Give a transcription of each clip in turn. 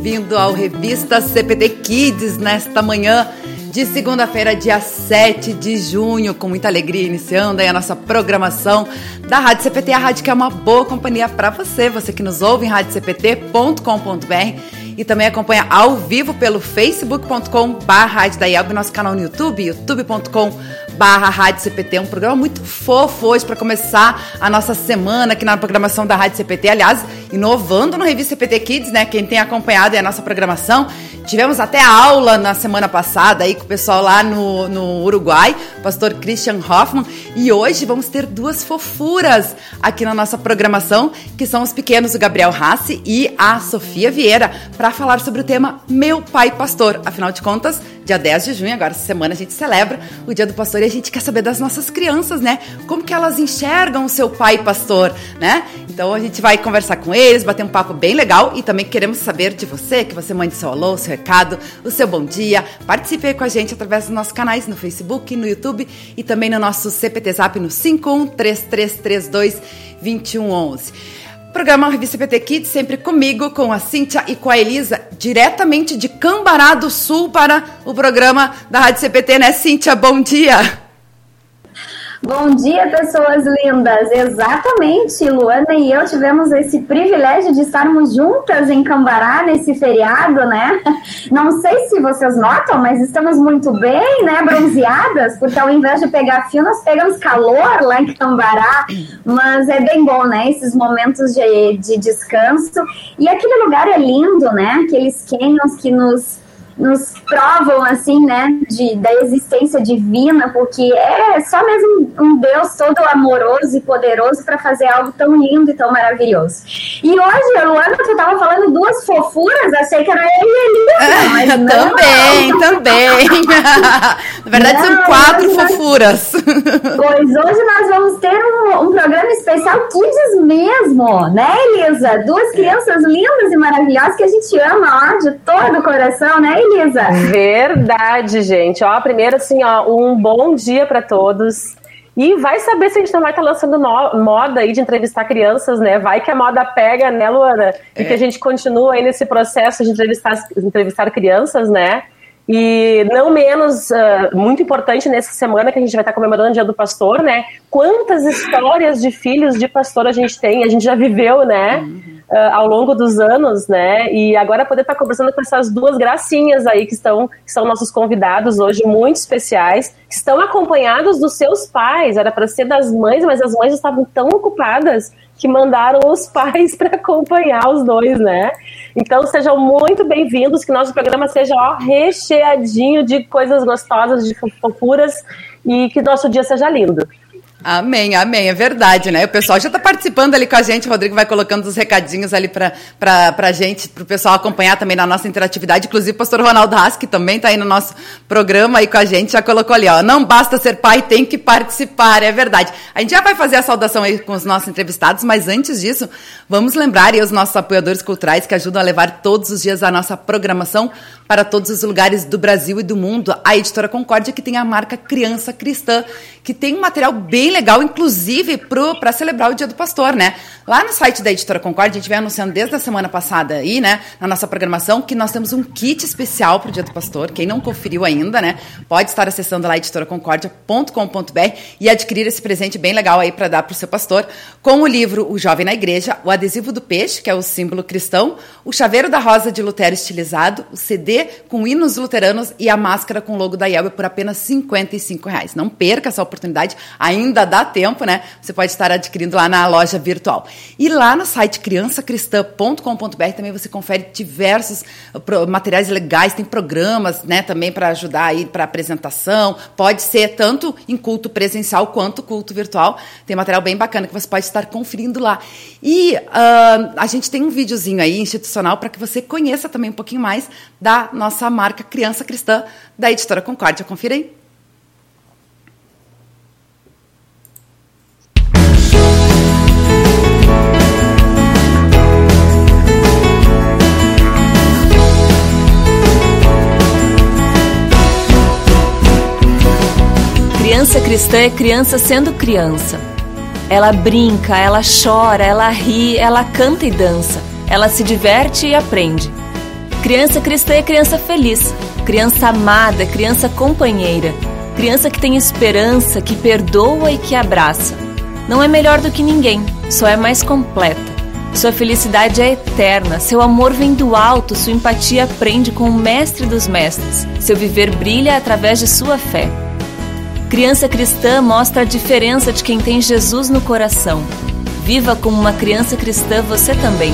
Vindo ao Revista CPT Kids nesta manhã de segunda-feira, dia 7 de junho, com muita alegria, iniciando aí a nossa programação da Rádio CPT, a rádio que é uma boa companhia para você, você que nos ouve em radiocpt.com.br e também acompanha ao vivo pelo facebook.com barra nosso canal no YouTube, youtube.com barra Rádio CPT, um programa muito fofo hoje para começar a nossa semana aqui na programação da Rádio CPT, aliás, inovando no Revista CPT Kids, né, quem tem acompanhado a nossa programação, tivemos até aula na semana passada aí com o pessoal lá no, no Uruguai, pastor Christian Hoffman, e hoje vamos ter duas fofuras aqui na nossa programação, que são os pequenos, o Gabriel Rassi e a Sofia Vieira, para falar sobre o tema Meu Pai Pastor, afinal de contas, dia 10 de junho, agora essa semana a gente celebra o Dia do Pastor e a gente quer saber das nossas crianças, né? Como que elas enxergam o seu pai pastor, né? Então a gente vai conversar com eles, bater um papo bem legal e também queremos saber de você, que você mande seu alô, seu recado, o seu bom dia. Participe aí com a gente através dos nossos canais no Facebook, no YouTube e também no nosso CPT Zap no 513332 2111. Programa Revista PT Kids, sempre comigo, com a Cíntia e com a Elisa, diretamente de Cambará do Sul para o programa da Rádio CPT, né, Cíntia? Bom dia! Bom dia, pessoas lindas! Exatamente, Luana e eu tivemos esse privilégio de estarmos juntas em Cambará nesse feriado, né? Não sei se vocês notam, mas estamos muito bem, né? Bronzeadas, porque ao invés de pegar fio, nós pegamos calor lá em Cambará, mas é bem bom, né? Esses momentos de, de descanso. E aquele lugar é lindo, né? Aqueles canyons que nos nos provam assim, né, de, da existência divina, porque é só mesmo um Deus todo amoroso e poderoso para fazer algo tão lindo e tão maravilhoso. E hoje, Luana, tu tava falando duas fofuras, achei que era ele e não, também, não. também. Na verdade, não, são quatro fofuras. Pois hoje nós vamos ter um, um programa especial Kids mesmo, né, Elisa? Duas crianças lindas e maravilhosas que a gente ama, ó, de todo o coração, né, Elisa? Verdade, gente. Ó, primeiro, assim, ó, um bom dia para todos. E vai saber se a gente não vai estar tá lançando no, moda aí de entrevistar crianças, né? Vai que a moda pega, né, Luana? E é. que a gente continua aí nesse processo de entrevistar, entrevistar crianças, né? E não menos, uh, muito importante nessa semana que a gente vai estar comemorando o Dia do Pastor, né? Quantas histórias de filhos de pastor a gente tem, a gente já viveu, né? Uh, ao longo dos anos, né? E agora poder estar conversando com essas duas gracinhas aí que estão, que são nossos convidados hoje, muito especiais, que estão acompanhados dos seus pais. Era para ser das mães, mas as mães estavam tão ocupadas que mandaram os pais para acompanhar os dois, né? Então sejam muito bem-vindos, que nosso programa seja ó, recheadinho de coisas gostosas, de fofuras e que nosso dia seja lindo. Amém, amém, é verdade, né? O pessoal já está participando ali com a gente, o Rodrigo vai colocando os recadinhos ali para a gente, para o pessoal acompanhar também na nossa interatividade. Inclusive, o pastor Ronaldo Haas, que também está aí no nosso programa aí com a gente, já colocou ali, ó. Não basta ser pai, tem que participar, é verdade. A gente já vai fazer a saudação aí com os nossos entrevistados, mas antes disso, vamos lembrar aí os nossos apoiadores culturais que ajudam a levar todos os dias a nossa programação para todos os lugares do Brasil e do mundo. A editora Concórdia, que tem a marca Criança Cristã, que tem um material bem legal, inclusive para celebrar o Dia do Pastor, né? Lá no site da editora Concórdia, a gente vem anunciando desde a semana passada aí, né, na nossa programação, que nós temos um kit especial para o Dia do Pastor. Quem não conferiu ainda, né, pode estar acessando lá editoraconcordia.com.br e adquirir esse presente bem legal aí para dar para o seu pastor, com o livro O Jovem na Igreja, o adesivo do peixe, que é o símbolo cristão, o chaveiro da rosa de Lutero estilizado, o CD com hinos luteranos e a máscara com o logo da Yelbe por apenas 55 reais. Não perca essa oportunidade, ainda dá tempo, né? Você pode estar adquirindo lá na loja virtual. E lá no site criançacristã.com.br também você confere diversos uh, materiais legais, tem programas, né, também para ajudar aí para apresentação. Pode ser tanto em culto presencial quanto culto virtual. Tem material bem bacana que você pode estar conferindo lá. E uh, a gente tem um videozinho aí institucional para que você conheça também um pouquinho mais da nossa marca Criança Cristã da editora Concórdia. Confira aí. Criança cristã é criança sendo criança. Ela brinca, ela chora, ela ri, ela canta e dança. Ela se diverte e aprende. Criança cristã é criança feliz, criança amada, criança companheira, criança que tem esperança, que perdoa e que abraça. Não é melhor do que ninguém, só é mais completa. Sua felicidade é eterna, seu amor vem do alto, sua empatia aprende com o mestre dos mestres, seu viver brilha através de sua fé. Criança cristã mostra a diferença de quem tem Jesus no coração. Viva como uma criança cristã você também.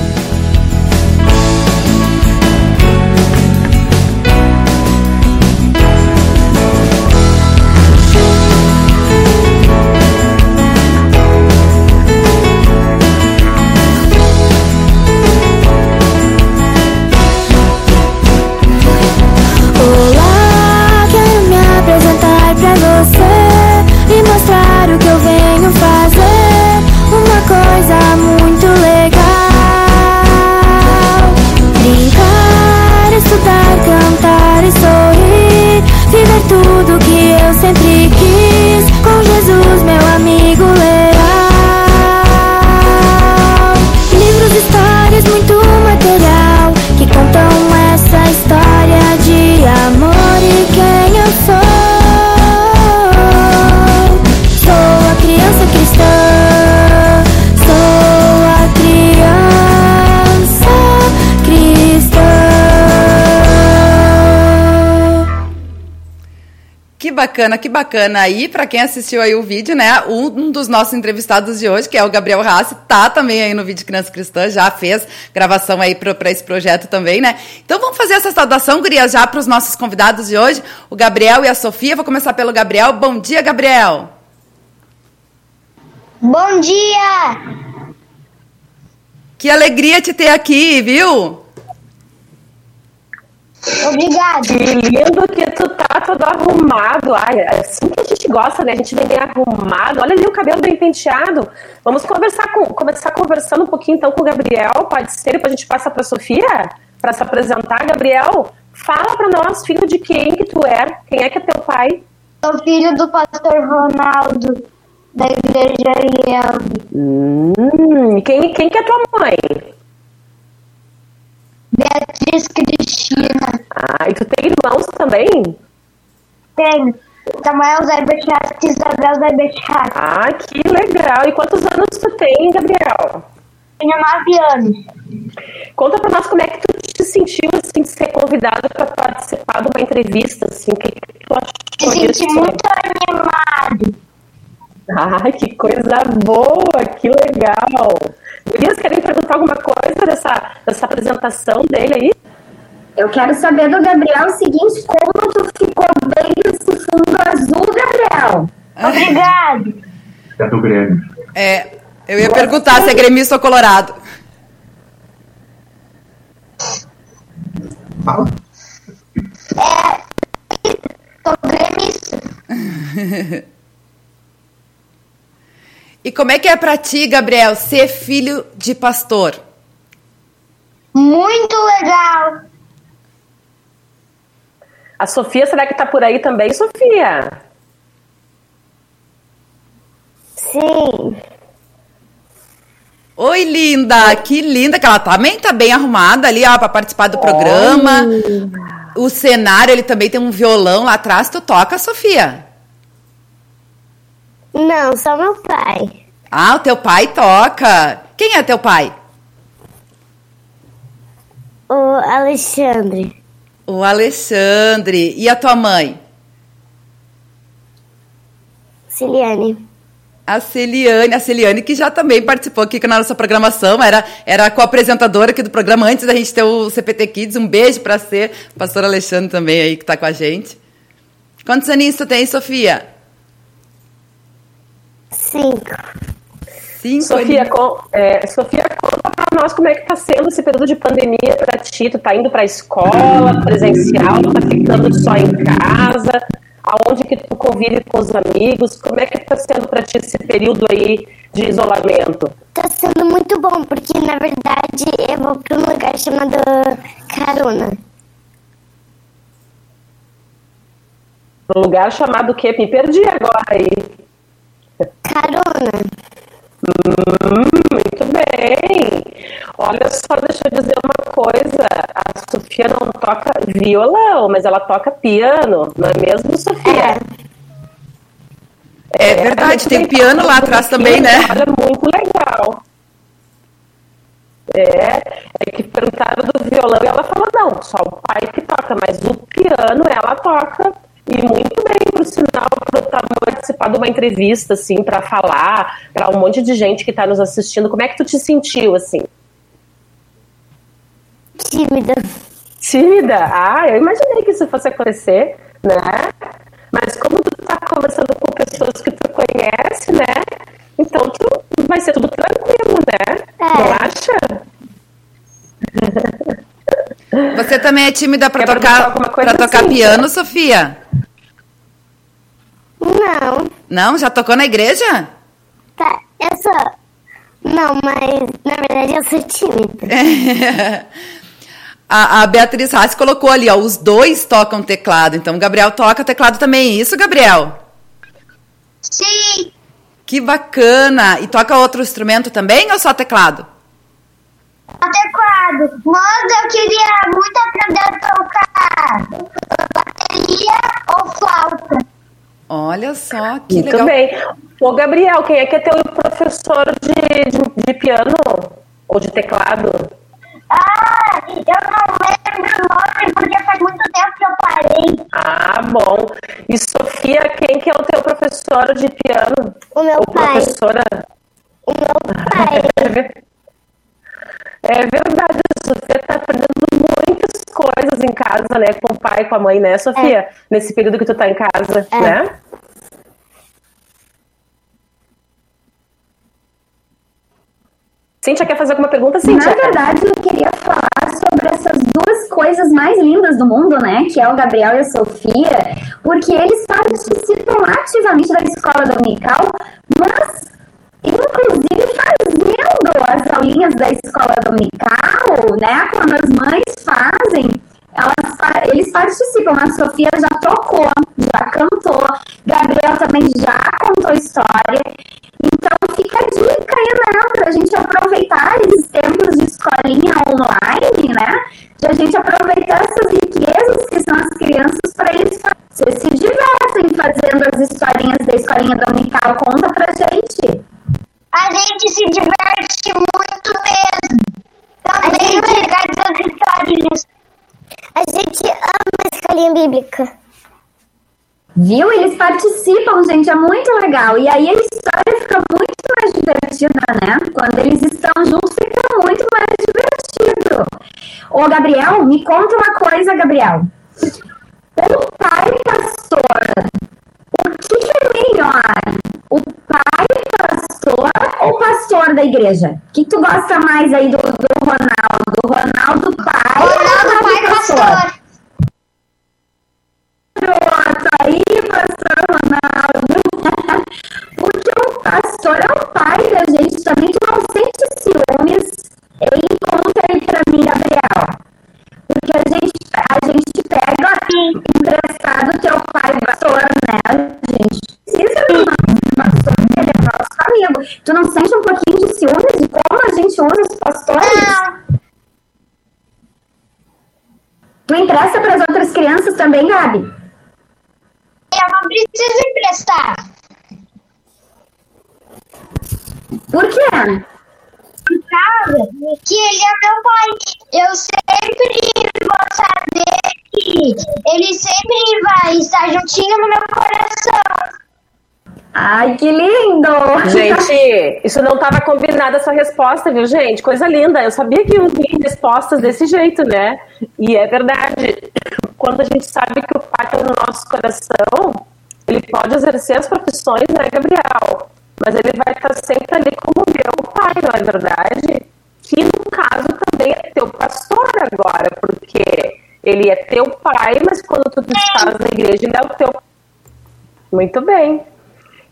Bacana, que bacana. Aí, para quem assistiu aí o vídeo, né, um dos nossos entrevistados de hoje, que é o Gabriel Rassi, tá também aí no vídeo Criança Cristã, já fez gravação aí para esse projeto também, né? Então vamos fazer essa saudação, gurias, já para os nossos convidados de hoje, o Gabriel e a Sofia. Vou começar pelo Gabriel. Bom dia, Gabriel. Bom dia! Que alegria te ter aqui, viu? Obrigada. Que lindo que tu tá todo arrumado. Ai, é assim que a gente gosta, né? A gente vem bem arrumado. Olha ali o cabelo bem penteado. Vamos conversar com, começar conversando um pouquinho então com o Gabriel, pode ser? Depois a gente passa para Sofia para se apresentar. Gabriel, fala para nós, filho de quem que tu é? Quem é que é teu pai? Sou filho do pastor Ronaldo, da igreja Ariel. Hum, quem, quem que é tua mãe? Beatriz Cristina. Ah, e tu tem irmãos também? Tenho. Samuel Betchato e Isabel Zé Betchato. Ah, que legal. E quantos anos tu tem, Gabriel? Tenho nove anos. Conta pra nós como é que tu te sentiu, assim, de ser convidado para participar de uma entrevista, assim, o que, que tu achou Me senti muito animado. Ah, que coisa boa, que legal. Gurias, querem perguntar alguma coisa dessa, dessa apresentação dele aí? Eu quero saber do Gabriel o seguinte, como tu ficou bem nesse fundo azul, Gabriel? Obrigado. É do Grêmio. É, eu ia perguntar se é gremista ou colorado. Fala. É, sou gremista. E como é que é pra ti, Gabriel, ser filho de pastor? Muito legal. A Sofia, será que tá por aí também, Sofia? Sim. Oi, linda! Que linda que ela também tá bem arrumada ali, ó, pra participar do programa. O cenário, ele também tem um violão lá atrás. Tu toca, Sofia? Não, só meu pai. Ah, o teu pai toca. Quem é teu pai? O Alexandre. O Alexandre. E a tua mãe? Ciliane. A Celiane, a Celiane que já também participou aqui na nossa programação, era, era co-apresentadora aqui do programa antes da gente ter o CPT Kids. Um beijo para ser, pastor Alexandre também aí que está com a gente. Quantos aninhos tu tem, Sofia? Cinco. Cinco Sofia, com, é, Sofia, conta para nós como é que está sendo esse período de pandemia para ti. Tu tá indo para a escola presencial, tá ficando só em casa? Aonde que tu convive com os amigos? Como é que está sendo para ti esse período aí de isolamento? Tá sendo muito bom, porque na verdade eu vou para um lugar chamado Carona. Um lugar chamado o quê? Me perdi agora aí. Carona. Hum, muito bem. Olha só, deixa eu dizer uma coisa. A Sofia não toca violão, mas ela toca piano, não é mesmo, Sofia? É, é verdade, tem piano lá atrás também, né? Olha, muito legal. É, é que perguntaram do violão e ela falou, não, só o pai que toca, mas o piano ela toca e muito bem, por sinal, para participar de uma entrevista, assim, para falar para um monte de gente que está nos assistindo. Como é que tu te sentiu, assim? Tímida. Tímida? Ah, eu imaginei que isso fosse acontecer, né? Mas como tu tá conversando com pessoas que tu conhece, né? Então tu vai ser tudo tranquilo, né? É. Não acha? Você também é tímida para tocar, pra tocar assim, piano, Sofia? Não. Já tocou na igreja? Tá, eu sou. Não, mas na verdade eu sou tímida. a, a, Beatriz Haas colocou ali, ó, os dois tocam teclado. Então, o Gabriel toca teclado também. Isso, Gabriel? Sim. Que bacana. E toca outro instrumento também ou só teclado? Teclado. Mas eu queria muito aprender a tocar bateria ou flauta. Olha só, que Muito legal. bem. Ô, Gabriel, quem é que é teu professor de, de, de piano ou de teclado? Ah, eu não lembro o nome porque faz muito tempo que eu parei. Ah, bom. E Sofia, quem que é o teu professor de piano? O meu ou pai. professora? O meu pai. É verdade, a Sofia está aprendendo muitas coisas em casa, né? Com o pai, com a mãe, né, Sofia? É. Nesse período que tu tá em casa, é. né? Cíntia, quer fazer alguma pergunta? Na verdade, eu queria falar sobre essas duas coisas mais lindas do mundo, né? Que é o Gabriel e a Sofia, porque eles participam ativamente da escola dominical, mas inclusive fazendo as aulinhas da escola dominical, né? Quando as mães fazem, elas, eles participam. A Sofia já tocou, já cantou, Gabriel também já contou história. Então fica a dica a gente aproveitar esses tempos de escolinha online, né? De a gente aproveitar essas riquezas que são as crianças para eles se divertem fazendo as historinhas da escolinha dominical. Conta pra gente. A gente se diverte muito mesmo. Também a gente... historinhas. A gente ama a escolinha bíblica. Viu? Eles participam, gente, é muito legal. E aí a história fica muito mais divertida, né? Quando eles estão juntos, fica muito mais divertido. Ô, Gabriel, me conta uma coisa, Gabriel. O pai pastor, o que, é melhor? O pai pastor ou pastor da igreja? O que, que tu gosta mais aí do, do? Ronaldo pai Ronaldo pai pastor? pastor. Pronto, aí, pastor Ronaldo. Porque o pastor é o pai da gente também, tu não sente ciúmes. Ele conta aí pra mim, Gabriel. Porque a gente, a gente pega emprestado teu pai pastor, né, gente? Precisa do nosso pastor, ele é nosso amigo. Tu não sente um pouquinho de ciúmes de como a gente usa os pastores? Não. Tu empresta para as outras crianças também, Gabi? Eu não preciso emprestar. Por quê? Por causa que ele é meu pai. Eu sempre vou saber que ele sempre vai estar juntinho no meu coração. Ai, que lindo! Gente, isso não estava combinado essa resposta, viu, gente? Coisa linda. Eu sabia que iam vir respostas desse jeito, né? E é verdade. Quando a gente sabe que o pai está no nosso coração, ele pode exercer as profissões, né, Gabriel? Mas ele vai estar sempre ali como meu pai, não é verdade? Que no caso também é teu pastor agora, porque ele é teu pai, mas quando tu estás na igreja, ele é o teu. Muito bem.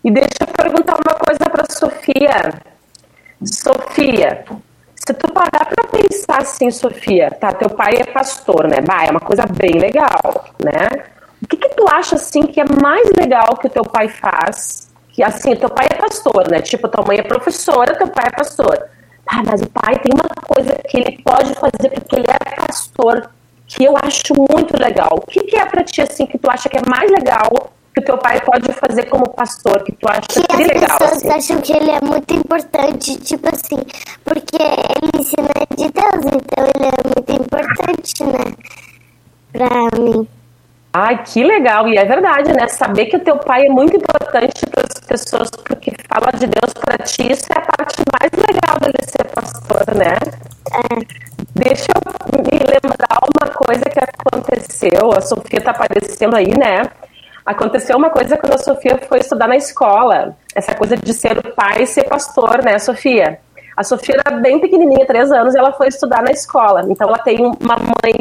E deixa eu perguntar uma coisa para Sofia. Sofia, se tu parar para pensar assim, Sofia, tá, teu pai é pastor, né? Bah, é uma coisa bem legal, né? O que, que tu acha assim que é mais legal que o teu pai faz? Que assim, teu pai é pastor, né? Tipo, tua mãe é professora, teu pai é pastor. Ah, mas o pai tem uma coisa que ele pode fazer porque ele é pastor, que eu acho muito legal. O que, que é pra ti assim que tu acha que é mais legal que o teu pai pode fazer como pastor, que tu acha que é legal? As pessoas assim? acham que ele é muito importante, tipo assim, porque ele ensina de Deus, então ele é muito importante, né? Pra mim. Ai, que legal! E é verdade, né? Saber que o teu pai é muito importante para as pessoas, porque fala de Deus para ti, isso é a parte mais legal dele ser pastor, né? É. Deixa eu me lembrar uma coisa que aconteceu. A Sofia tá aparecendo aí, né? Aconteceu uma coisa quando a Sofia foi estudar na escola. Essa coisa de ser pai e ser pastor, né, Sofia? A Sofia era bem pequenininha, três anos, ela foi estudar na escola. Então ela tem uma mãe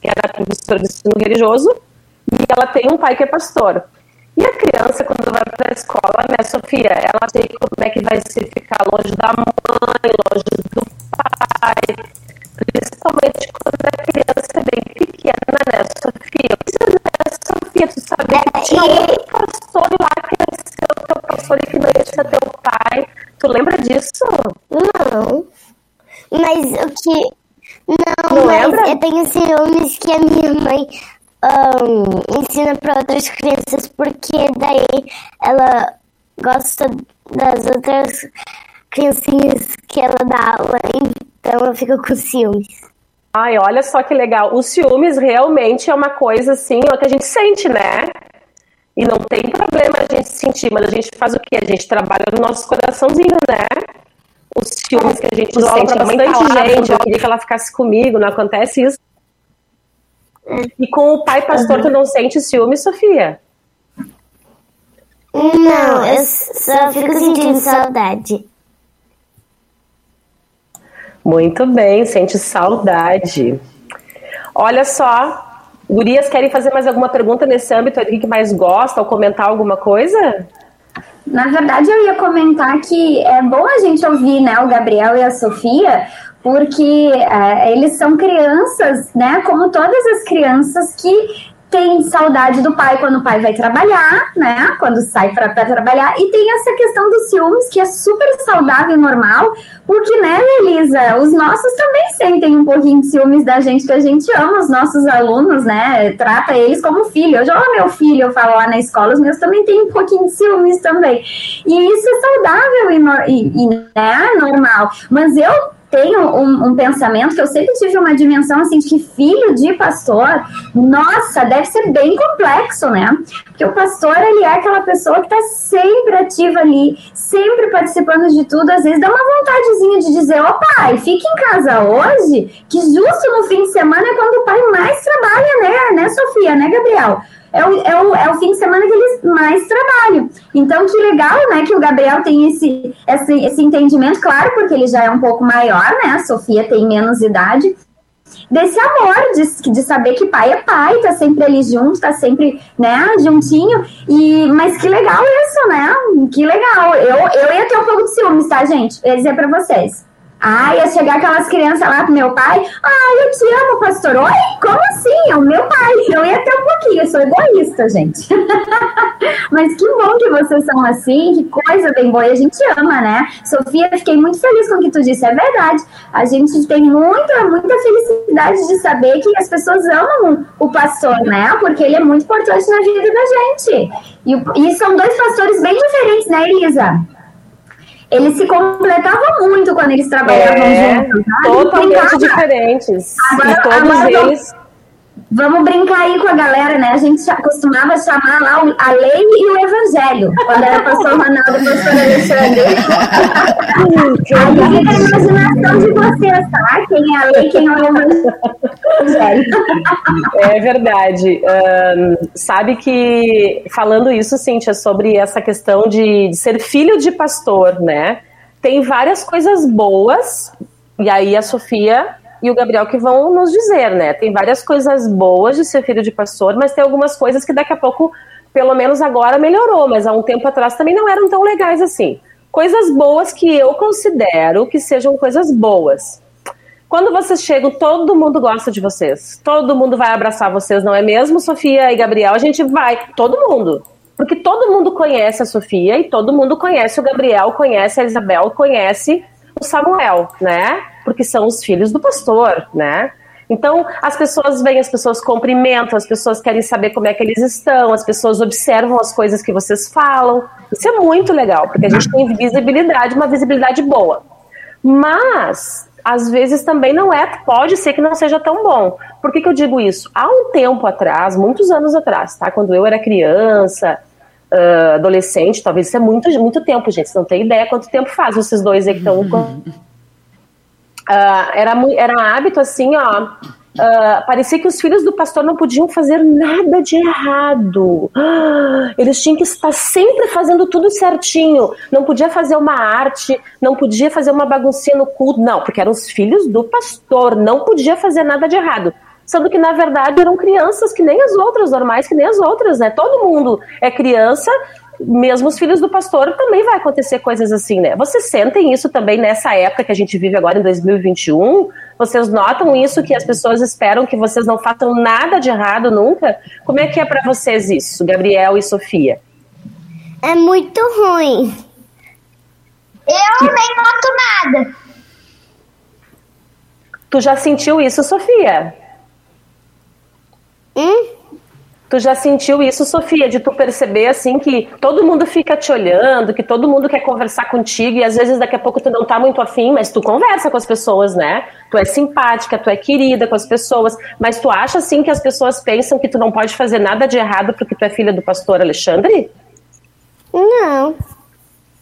que era professora de ensino religioso e ela tem um pai que é pastor. E a criança, quando vai para a escola, né, Sofia, ela sei como é que vai ser ficar longe da mãe, longe do pai, principalmente quando a criança é bem tinha um pastor lá que o teu pastor e que não ia ser teu pai. Tu lembra disso? Não. Mas o que. Não, Não mas lembra? eu tenho ciúmes que a minha mãe ahn, ensina para outras crianças, porque daí ela gosta das outras criancinhas que ela dá aula, então eu fico com ciúmes. Ai, olha só que legal. O ciúmes realmente é uma coisa assim, ó, que a gente sente, né? E não tem problema a gente sentir, mas a gente faz o quê? A gente trabalha no nosso coraçãozinho, né? Os ciúmes que a gente sente. pra Bastante palavra, gente, eu queria que ela ficasse comigo, não acontece isso. E com o pai pastor, tu não sente ciúme, Sofia? Não, eu só fico sentindo saudade. Muito bem, sente saudade. Olha só, gurias querem fazer mais alguma pergunta nesse âmbito? O que mais gosta ou comentar alguma coisa? Na verdade, eu ia comentar que é bom a gente ouvir né, o Gabriel e a Sofia, porque é, eles são crianças, né? Como todas as crianças que têm saudade do pai quando o pai vai trabalhar, né? Quando sai para trabalhar. E tem essa questão dos ciúmes, que é super saudável e normal, porque, né, Elisa, os nossos também sentem um pouquinho de ciúmes da gente, que a gente ama os nossos alunos, né? Trata eles como filho. Eu já amo meu filho, eu falo lá na escola, os meus também têm um pouquinho de ciúmes também. E isso é saudável e, e- e, né, normal. Mas eu tenho um, um pensamento que eu sempre tive uma dimensão assim de que filho de pastor, nossa, deve ser bem complexo, né? Porque o pastor, ele é aquela pessoa que tá sempre ativa ali, sempre participando de tudo, às vezes dá uma vontadezinha de dizer, ô pai, fica em casa hoje, que justo no fim de semana é quando o pai mais trabalha, né, né, Sofia, né, Gabriel? É o, é, o, é o fim de semana que eles mais trabalham. Então, que legal, né, que o Gabriel tem esse, esse, esse entendimento, claro, porque ele já é um pouco maior, né? A Sofia tem menos idade. Desse amor, de, de saber que pai é pai, tá sempre ali junto, tá sempre, né, juntinho. E, mas que legal isso, né? Que legal. Eu, eu ia ter um pouco de ciúmes, tá, gente? Eu ia dizer pra vocês. Ah, ia chegar aquelas crianças lá pro meu pai. Ah, eu te amo, pastor. Oi, como assim? É o meu pai. Eu ia ter um pouquinho, eu sou egoísta, gente. Mas que bom que vocês são assim, que coisa bem boa. E a gente ama, né? Sofia, fiquei muito feliz com o que tu disse. É verdade. A gente tem muita, muita felicidade de saber que as pessoas amam o pastor, né? Porque ele é muito importante na vida da gente. E, e são dois pastores bem diferentes, né, Elisa? Eles se completavam muito quando eles trabalhavam É, juntos. né? totalmente diferentes. Agora- e todos agora eles. Vamos brincar aí com a galera, né? A gente costumava chamar lá a lei e o evangelho, quando era pastor Ronaldo e pastor Alexandre. Aí fica a imaginação de vocês, tá? Quem é a lei, quem é o evangelho. É verdade. Ahn, sabe que, falando isso, Cíntia, sobre essa questão de, de ser filho de pastor, né? Tem várias coisas boas, e aí a Sofia e o Gabriel que vão nos dizer, né? Tem várias coisas boas de ser filho de pastor, mas tem algumas coisas que daqui a pouco, pelo menos agora, melhorou, mas há um tempo atrás também não eram tão legais assim. Coisas boas que eu considero que sejam coisas boas. Quando vocês chegam, todo mundo gosta de vocês. Todo mundo vai abraçar vocês, não é mesmo, Sofia e Gabriel? A gente vai, todo mundo. Porque todo mundo conhece a Sofia e todo mundo conhece o Gabriel, conhece a Isabel, conhece o Samuel, né? Porque são os filhos do pastor, né? Então, as pessoas vêm, as pessoas cumprimentam, as pessoas querem saber como é que eles estão, as pessoas observam as coisas que vocês falam. Isso é muito legal, porque a gente tem visibilidade, uma visibilidade boa. Mas, às vezes também não é, pode ser que não seja tão bom. Por que, que eu digo isso? Há um tempo atrás, muitos anos atrás, tá? Quando eu era criança, uh, adolescente, talvez isso é muito, muito tempo, gente. Você não tem ideia quanto tempo faz vocês dois aí que estão Uh, era, era hábito assim, ó. Uh, parecia que os filhos do pastor não podiam fazer nada de errado. Eles tinham que estar sempre fazendo tudo certinho. Não podia fazer uma arte, não podia fazer uma baguncinha no culto. Não, porque eram os filhos do pastor. Não podia fazer nada de errado. Sendo que, na verdade, eram crianças que nem as outras, normais que nem as outras, né? Todo mundo é criança mesmo os filhos do pastor também vai acontecer coisas assim, né? Vocês sentem isso também nessa época que a gente vive agora em 2021? Vocês notam isso que as pessoas esperam que vocês não façam nada de errado nunca? Como é que é para vocês isso, Gabriel e Sofia? É muito ruim. Eu nem noto nada. Tu já sentiu isso, Sofia? Hum? Tu já sentiu isso, Sofia, de tu perceber assim que todo mundo fica te olhando, que todo mundo quer conversar contigo e às vezes daqui a pouco tu não tá muito afim, mas tu conversa com as pessoas, né? Tu é simpática, tu é querida com as pessoas, mas tu acha assim que as pessoas pensam que tu não pode fazer nada de errado porque tu é filha do pastor Alexandre? Não.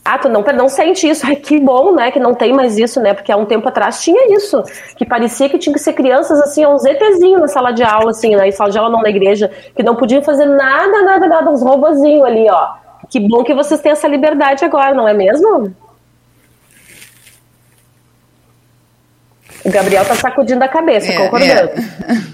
Ah, tu não, não sente isso. Ai, que bom, né? Que não tem mais isso, né? Porque há um tempo atrás tinha isso. Que parecia que tinha que ser crianças, assim, uns ETzinhos na sala de aula, assim, na sala de aula não na igreja, que não podiam fazer nada, nada, nada, uns robozinhos ali, ó. Que bom que vocês têm essa liberdade agora, não é mesmo? O Gabriel tá sacudindo a cabeça, é, concordando. É.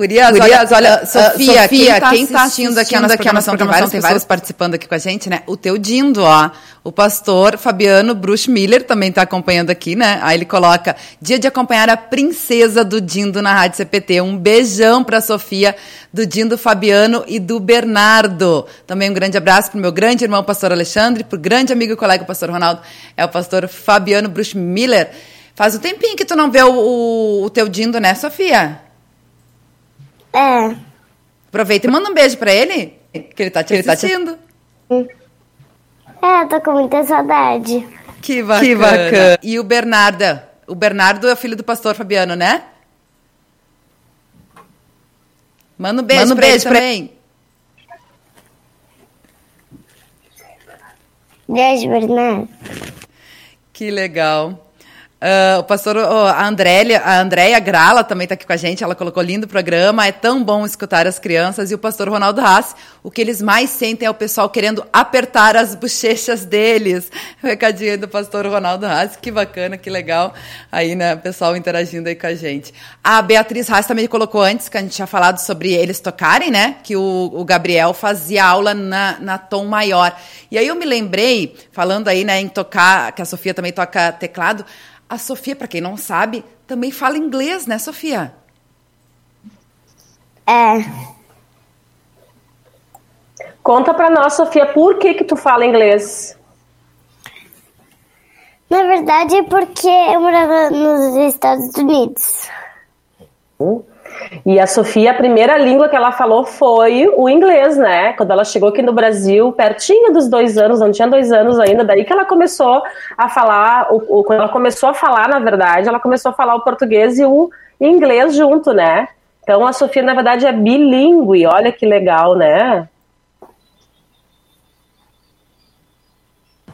Gurias, Gurias, olha, olha uh, Sofia, Sofia, quem tá, quem tá assistindo, aqui a nossa programação, tem várias, tem várias participando aqui com a gente, né? O teu Dindo, ó, o pastor Fabiano Bruch Miller também tá acompanhando aqui, né? Aí ele coloca, dia de acompanhar a princesa do Dindo na Rádio CPT. Um beijão pra Sofia, do Dindo Fabiano e do Bernardo. Também um grande abraço pro meu grande irmão, pastor Alexandre, pro grande amigo e colega, pastor Ronaldo, é o pastor Fabiano Bruch Miller. Faz um tempinho que tu não vê o, o, o teu Dindo, né, Sofia? É. Aproveita e manda um beijo pra ele, que ele tá te, ele assistindo. Tá te... É, tô com muita saudade. Que bacana. que bacana. E o Bernardo? O Bernardo é o filho do pastor Fabiano, né? Manda um beijo, Manda um beijo pra também. Beijo, Bernardo. Que legal. Uh, o pastor, oh, a Andréia, a Andréia Grala também está aqui com a gente, ela colocou lindo programa, é tão bom escutar as crianças, e o pastor Ronaldo Haas, o que eles mais sentem é o pessoal querendo apertar as bochechas deles. Recadinho aí do pastor Ronaldo Haas, que bacana, que legal, aí, né, o pessoal interagindo aí com a gente. A Beatriz Haas também colocou antes, que a gente tinha falado sobre eles tocarem, né, que o, o Gabriel fazia aula na, na tom maior. E aí eu me lembrei, falando aí, né, em tocar, que a Sofia também toca teclado, a Sofia, para quem não sabe, também fala inglês, né, Sofia? É. Conta para nós, Sofia, por que que tu fala inglês? Na verdade, é porque eu morava nos Estados Unidos. Hum. E a Sofia, a primeira língua que ela falou foi o inglês, né? Quando ela chegou aqui no Brasil, pertinho dos dois anos, não tinha dois anos ainda, daí que ela começou a falar, o, quando ela começou a falar, na verdade, ela começou a falar o português e o inglês junto, né? Então a Sofia, na verdade, é bilíngue, olha que legal, né?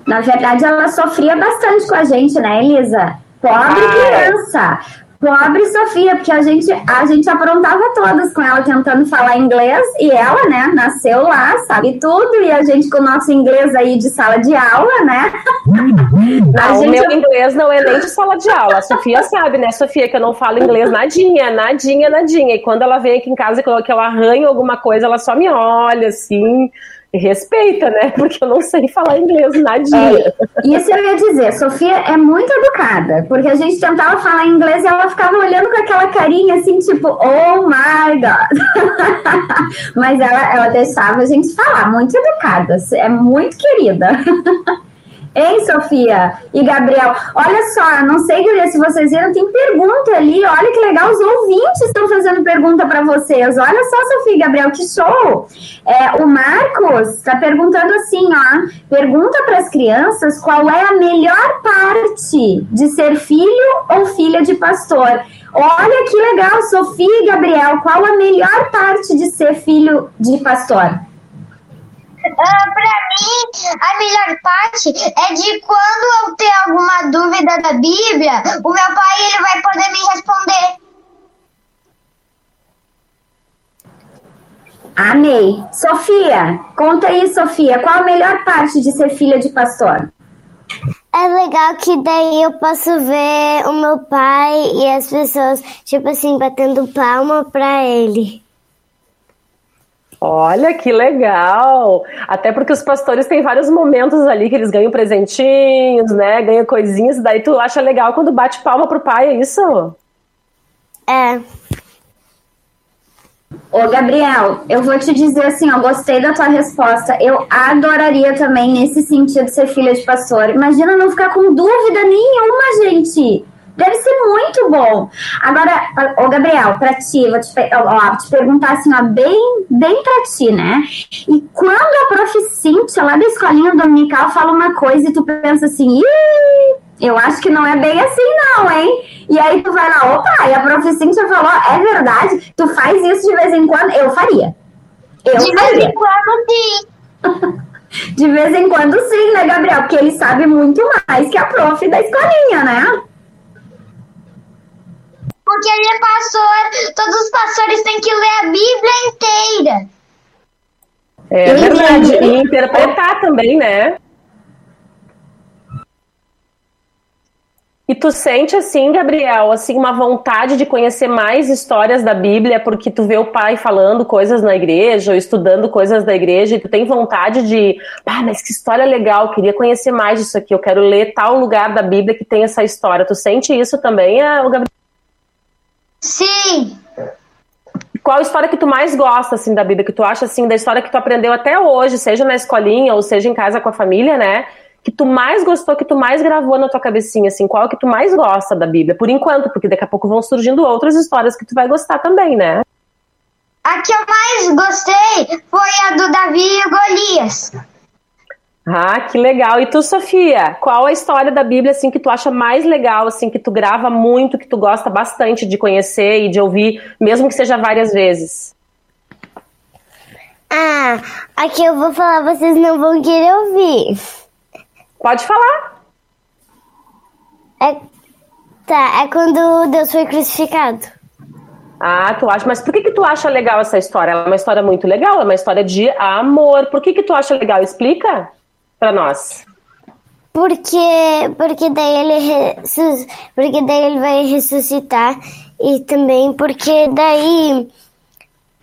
Na verdade, ela sofria bastante com a gente, né, Elisa? Pobre ah, criança. Pobre Sofia, porque a gente, a gente aprontava todas com ela tentando falar inglês e ela, né, nasceu lá, sabe tudo, e a gente com o nosso inglês aí de sala de aula, né? Não, gente... o meu inglês não é nem de sala de aula. A Sofia sabe, né, Sofia, que eu não falo inglês nadinha, nadinha, nadinha. E quando ela vem aqui em casa eu, que eu arranho alguma coisa, ela só me olha assim. Respeita, né? Porque eu não sei falar inglês nadinha. É, isso eu ia dizer, Sofia é muito educada, porque a gente tentava falar inglês e ela ficava olhando com aquela carinha assim, tipo, oh my god. Mas ela, ela deixava a gente falar, muito educada, é muito querida. Hein, Sofia e Gabriel? Olha só, não sei, se vocês viram, tem pergunta ali. Olha que legal, os ouvintes estão fazendo pergunta para vocês. Olha só, Sofia e Gabriel, que show! É, o Marcos está perguntando assim, ó. Pergunta para as crianças qual é a melhor parte de ser filho ou filha de pastor. Olha que legal, Sofia e Gabriel, qual a melhor parte de ser filho de pastor? Uh, pra mim, a melhor parte é de quando eu ter alguma dúvida da Bíblia, o meu pai ele vai poder me responder. Amei. Sofia, conta aí, Sofia, qual a melhor parte de ser filha de pastor? É legal que daí eu posso ver o meu pai e as pessoas, tipo assim, batendo palma pra ele. Olha que legal! Até porque os pastores têm vários momentos ali que eles ganham presentinhos, né? Ganham coisinhas, daí tu acha legal quando bate palma pro pai, é isso? É. Ô, Gabriel, eu vou te dizer assim, ó, gostei da tua resposta. Eu adoraria também, nesse sentido, ser filha de pastor. Imagina não ficar com dúvida nenhuma, gente. Deve ser muito bom. Agora, ô Gabriel, pra ti, vou te, ó, te perguntar assim, ó, bem, bem pra ti, né? E quando a prof. Cíntia, lá da escolinha dominical, fala uma coisa e tu pensa assim, Ih, eu acho que não é bem assim não, hein? E aí tu vai lá, opa, e a prof. Cíntia falou, é verdade, tu faz isso de vez em quando? Eu faria. Eu de faria. vez em quando, sim. De vez em quando sim, né, Gabriel? Porque ele sabe muito mais que a prof da escolinha, né? Porque ele é pastor, todos os pastores têm que ler a Bíblia inteira. É verdade. E interpretar também, né? E tu sente assim, Gabriel, assim uma vontade de conhecer mais histórias da Bíblia, porque tu vê o pai falando coisas na igreja, ou estudando coisas da igreja, e tu tem vontade de, ah, mas que história legal, queria conhecer mais disso aqui, eu quero ler tal lugar da Bíblia que tem essa história. Tu sente isso também, o Gabriel? Sim. Qual a história que tu mais gosta, assim, da Bíblia? Que tu acha, assim, da história que tu aprendeu até hoje, seja na escolinha ou seja em casa com a família, né? Que tu mais gostou, que tu mais gravou na tua cabecinha, assim? Qual que tu mais gosta da Bíblia? Por enquanto, porque daqui a pouco vão surgindo outras histórias que tu vai gostar também, né? A que eu mais gostei foi a do Davi e Golias. Ah, que legal. E tu, Sofia, qual a história da Bíblia assim que tu acha mais legal, assim que tu grava muito, que tu gosta bastante de conhecer e de ouvir, mesmo que seja várias vezes? Ah, aqui eu vou falar, vocês não vão querer ouvir. Pode falar. É, tá, é quando Deus foi crucificado. Ah, tu acha, mas por que que tu acha legal essa história? Ela é uma história muito legal, é uma história de amor. Por que que tu acha legal? Explica para nós. Porque, porque daí ele porque daí ele vai ressuscitar e também porque daí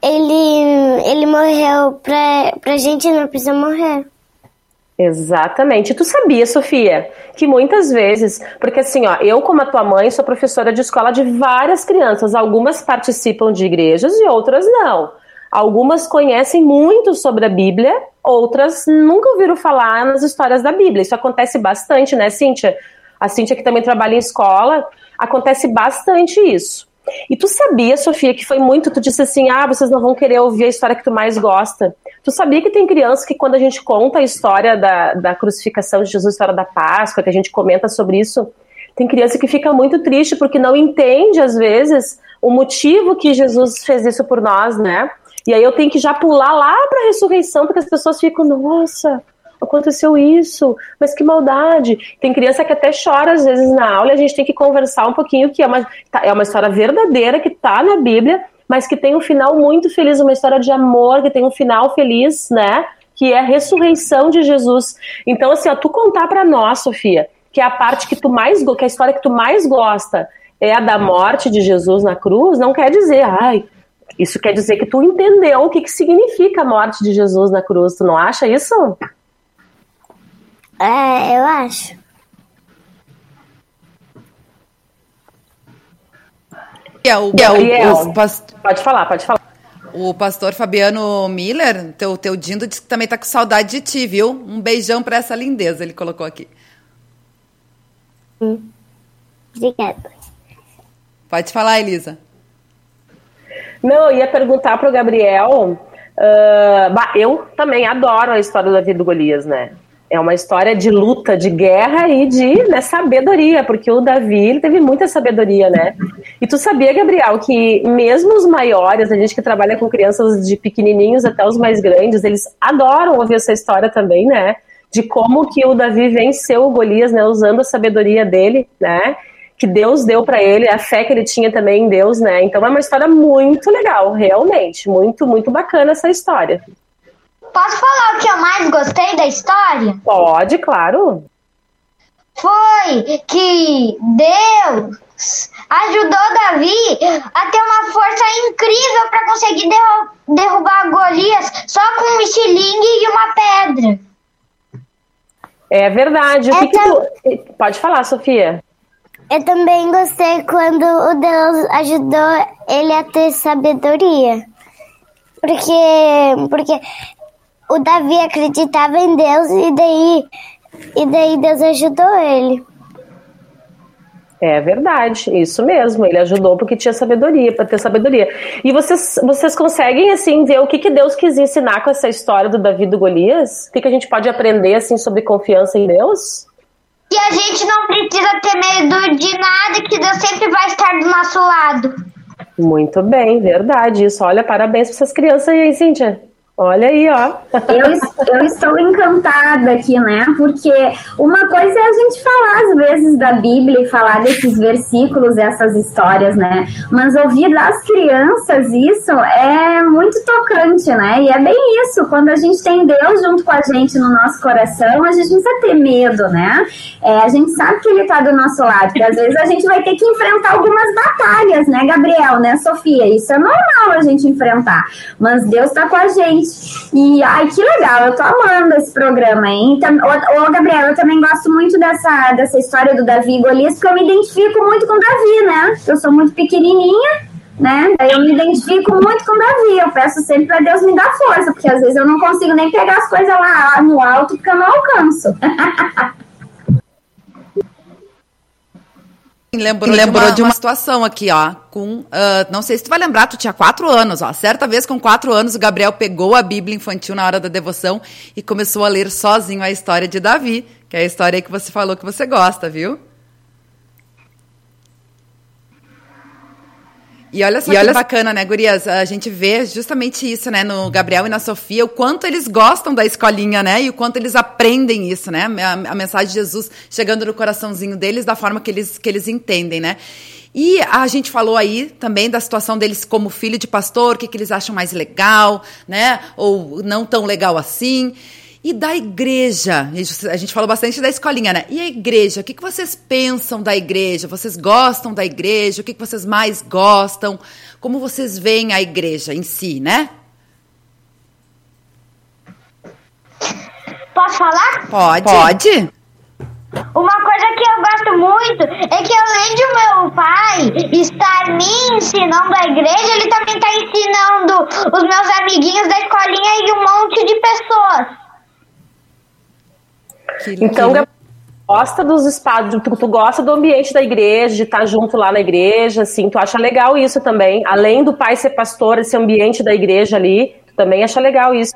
ele ele morreu pra, pra gente não precisa morrer. Exatamente. Tu sabia, Sofia, que muitas vezes, porque assim, ó, eu como a tua mãe sou professora de escola de várias crianças, algumas participam de igrejas e outras não. Algumas conhecem muito sobre a Bíblia, outras nunca ouviram falar nas histórias da Bíblia. Isso acontece bastante, né, Cíntia? A Cíntia que também trabalha em escola, acontece bastante isso. E tu sabia, Sofia, que foi muito, tu disse assim, ah, vocês não vão querer ouvir a história que tu mais gosta. Tu sabia que tem crianças que quando a gente conta a história da, da crucificação de Jesus, a história da Páscoa, que a gente comenta sobre isso, tem criança que fica muito triste porque não entende, às vezes, o motivo que Jesus fez isso por nós, né? E aí eu tenho que já pular lá para a ressurreição, porque as pessoas ficam, nossa, aconteceu isso, mas que maldade. Tem criança que até chora às vezes na aula, a gente tem que conversar um pouquinho que é uma, tá, é uma história verdadeira que está na Bíblia, mas que tem um final muito feliz, uma história de amor, que tem um final feliz, né? Que é a ressurreição de Jesus. Então, assim, ó, tu contar para nós, Sofia, que é a parte que tu mais, que é a história que tu mais gosta é a da morte de Jesus na cruz, não quer dizer, ai, Isso quer dizer que tu entendeu o que, que significa a morte de Jesus na cruz. Tu não acha isso? É, eu acho. É, o, Gabriel, o, past- Pode falar, pode falar. o pastor Fabiano Miller, teu, teu Dindo, disse que também tá com saudade de ti, viu? Um beijão pra essa lindeza, ele colocou aqui. Obrigada. Pode falar, Elisa. Não, eu ia perguntar pro Gabriel. ah, bah, eu também adoro a história da vida do Golias, né? É uma história de luta, de guerra e de né, sabedoria, porque o Davi ele teve muita sabedoria, né? E tu sabia, Gabriel, que mesmo os maiores, a gente que trabalha com crianças de pequenininhos até os mais grandes, eles adoram ouvir essa história também, né? De como que o Davi venceu o Golias, né? Usando a sabedoria dele, né? Que Deus deu para ele, a fé que ele tinha também em Deus, né? Então é uma história muito legal, realmente, muito, muito bacana essa história. Posso falar o que eu mais gostei da história? Pode, claro. Foi que Deus ajudou Davi a ter uma força incrível para conseguir derru- derrubar Golias só com um estilingue e uma pedra. É verdade. O que que Então- tu... Pode falar, Sofia. Eu também gostei quando o Deus ajudou ele a ter sabedoria. Porque, porque o Davi acreditava em Deus e daí, e daí Deus ajudou ele. É verdade, isso mesmo. Ele ajudou porque tinha sabedoria, para ter sabedoria. E vocês, vocês conseguem assim ver o que, que Deus quis ensinar com essa história do Davi do Golias? O que, que a gente pode aprender assim sobre confiança em Deus? E a gente não precisa ter medo de nada, que Deus sempre vai estar do nosso lado. Muito bem, verdade. Isso. Olha, parabéns para essas crianças aí, Cíntia. Olha aí, ó. Eu, eu estou encantada aqui, né? Porque uma coisa é a gente falar, às vezes, da Bíblia e falar desses versículos, essas histórias, né? Mas ouvir das crianças isso é muito tocante, né? E é bem isso. Quando a gente tem Deus junto com a gente no nosso coração, a gente não precisa ter medo, né? É, a gente sabe que Ele está do nosso lado. Porque às vezes a gente vai ter que enfrentar algumas batalhas, né, Gabriel, né, Sofia? Isso é normal a gente enfrentar. Mas Deus está com a gente. E, ai, que legal, eu tô amando esse programa, hein? Tam- Ô, ô, Gabriel, eu também gosto muito dessa, dessa história do Davi Golias, porque eu me identifico muito com o Davi, né? Eu sou muito pequenininha, né? Eu me identifico muito com o Davi. Eu peço sempre pra Deus me dar força, porque às vezes eu não consigo nem pegar as coisas lá no alto, porque eu não alcanço. Lembrou, lembrou de, uma, situação aqui, ó. Com, ah, não sei se tu vai lembrar, tu tinha quatro anos, ó. Certa vez, com quatro anos, o Gabriel pegou a Bíblia infantil na hora da devoção e começou a ler sozinho a história de Davi, que é a história aí que você falou que você gosta, viu? E olha só que bacana, né, gurias? A gente vê justamente isso, né, no Gabriel e na Sofia, o quanto eles gostam da escolinha, né, e o quanto eles aprendem isso, né, a, a mensagem de Jesus chegando no coraçãozinho deles da forma que eles, que eles entendem, né. E a gente falou aí também da situação deles como filho de pastor, o que, que eles acham mais legal, né, ou não tão legal assim. E da igreja, a gente falou bastante da escolinha, né? E a igreja, o que, vocês pensam da igreja? Vocês gostam da igreja? O que, que vocês mais gostam? Como vocês veem a igreja em si, né? Posso falar? Pode. Pode. Uma coisa que eu gosto muito é que além de meu pai estar me ensinando a igreja, ele também está ensinando os meus amiguinhos da escolinha e um monte de pessoas. Que, Então, que... Gabriel, gosta dos espaços, tu, tu gosta do ambiente da igreja, de estar junto lá na igreja, assim, tu acha legal isso também, além do pai ser pastor, esse ambiente da igreja ali, tu também acha legal isso.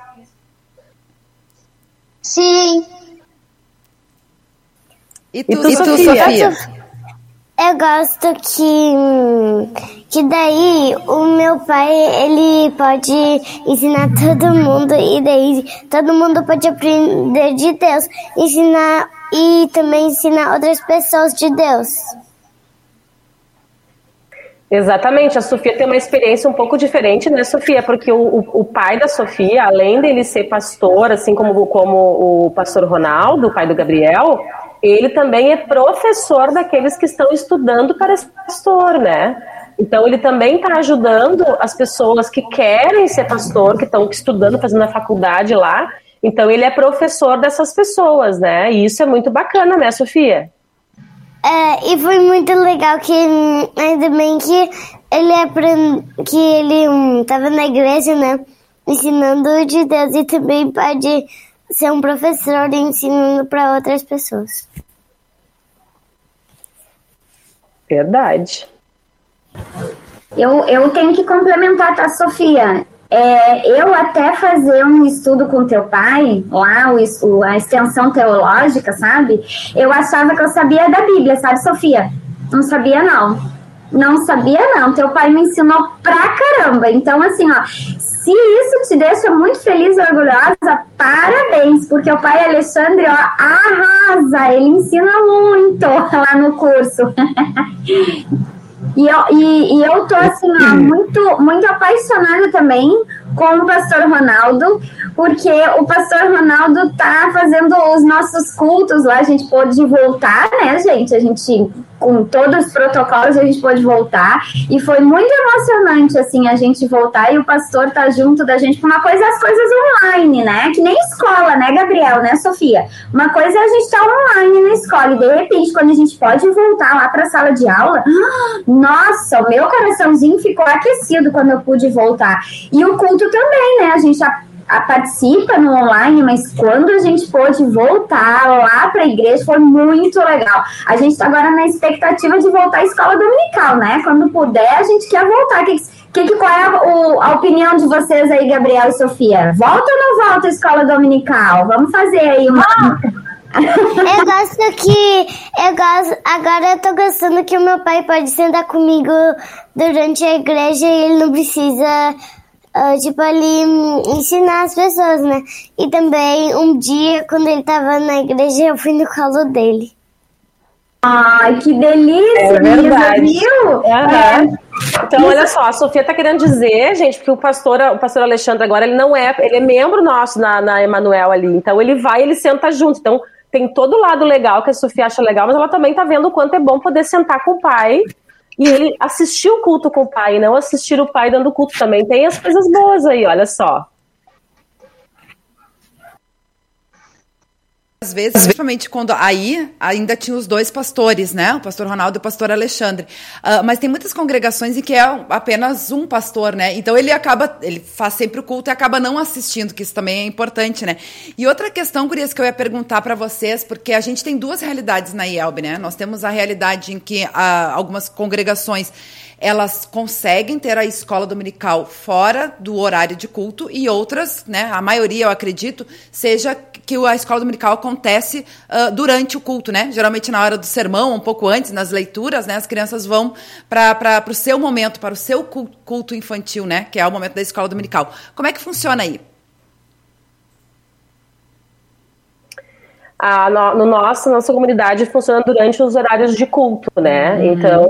Sim. E tu, E tu, e tu, Sofia? Sofia? Eu gosto que, que daí o meu pai, ele pode ensinar todo mundo e daí todo mundo pode aprender de Deus. Ensinar e também ensinar outras pessoas de Deus. Exatamente, a Sofia tem uma experiência um pouco diferente, né, Sofia? Porque o, o, pai da Sofia, além dele ser pastor, assim como, como o pastor Ronaldo, o pai do Gabriel, ele também é professor daqueles que estão estudando para ser pastor, né? Então ele também está ajudando as pessoas que querem ser pastor, que estão estudando, fazendo a faculdade lá. Então ele é professor dessas pessoas, né? E isso é muito bacana, né, Sofia? É, e foi muito legal que ainda bem que ele aprend... que ele um, tava na igreja, né? Ensinando de Deus e também pode ser um professor ensinando para outras pessoas. Verdade. Eu, eu tenho que complementar, tá, Sofia? É, eu até fazer um estudo com teu pai, lá, o, a extensão teológica, sabe? Eu achava que eu sabia da Bíblia, sabe, Sofia? Não sabia, não. Não sabia, não. Teu pai me ensinou pra caramba. Então, assim, ó, se isso te deixa muito feliz e orgulhosa, parabéns, porque o pai Alexandre, ó, arrasa, ele ensina muito lá no curso. E eu, e, e eu tô assim, ó, muito, muito apaixonada também com o pastor Ronaldo, porque o pastor Ronaldo tá fazendo os nossos cultos lá, a gente pôde voltar, né, gente? A gente, com todos os protocolos, a gente pôde voltar. E foi muito emocionante, assim, a gente voltar e o pastor tá junto da gente. Uma coisa é as coisas online, né? Que nem escola, né, Gabriel, né, Sofia? Uma coisa é a gente tá online na escola e de repente, quando a gente pode voltar lá pra sala de aula, nossa, o meu coraçãozinho ficou aquecido quando eu pude voltar. E o culto também, né? A gente a, participa no online, mas quando a gente pôde voltar lá para a igreja foi muito legal. A gente está agora na expectativa de voltar à escola dominical, né? Quando puder, a gente quer voltar. Que, que, qual é a, o, a opinião de vocês aí, Gabriel e Sofia? Volta ou não volta à escola dominical? Vamos fazer aí uma. eu gosto que. Eu gosto. Agora eu tô gostando que o meu pai pode sentar comigo durante a igreja e ele não precisa uh, tipo, ali ensinar as pessoas, né? E também um dia, quando ele tava na igreja, eu fui no colo dele. Ai, que delícia, é verdade. viu? Uhum. É. Então, olha só, a Sofia tá querendo dizer, gente, que o pastor, o pastor Alexandre agora, ele não é, ele é membro nosso na, na Emanuel ali. Então, ele vai, ele senta junto. Então, tem todo o lado legal que a Sofia acha legal, mas ela também tá vendo o quanto é bom poder sentar com o pai e ele assistiu o culto com o pai, não assistir o pai dando culto também. Tem as coisas boas aí, olha só. Às vezes, principalmente quando aí ainda tinha os dois pastores, né? O pastor Ronaldo e o pastor Alexandre. Uh, mas tem muitas congregações em que é apenas um pastor, né? Então ele acaba, ele faz sempre o culto e acaba não assistindo, que isso também é importante, né? E outra questão, Gurias, que eu ia perguntar para vocês, porque a gente tem duas realidades na IELB, né? Nós temos a realidade em que uh, algumas congregações elas conseguem ter a escola dominical fora do horário de culto e outras, né, a maioria, eu acredito, seja que a escola dominical acontece uh, durante o culto, né? Geralmente na hora do sermão, um pouco antes, nas leituras, né? As crianças vão para o seu momento, para o seu culto infantil, né? Que é o momento da escola dominical. Como é que funciona aí? A, no, no nosso, nossa comunidade funciona durante os horários de culto, né? Uhum. Então,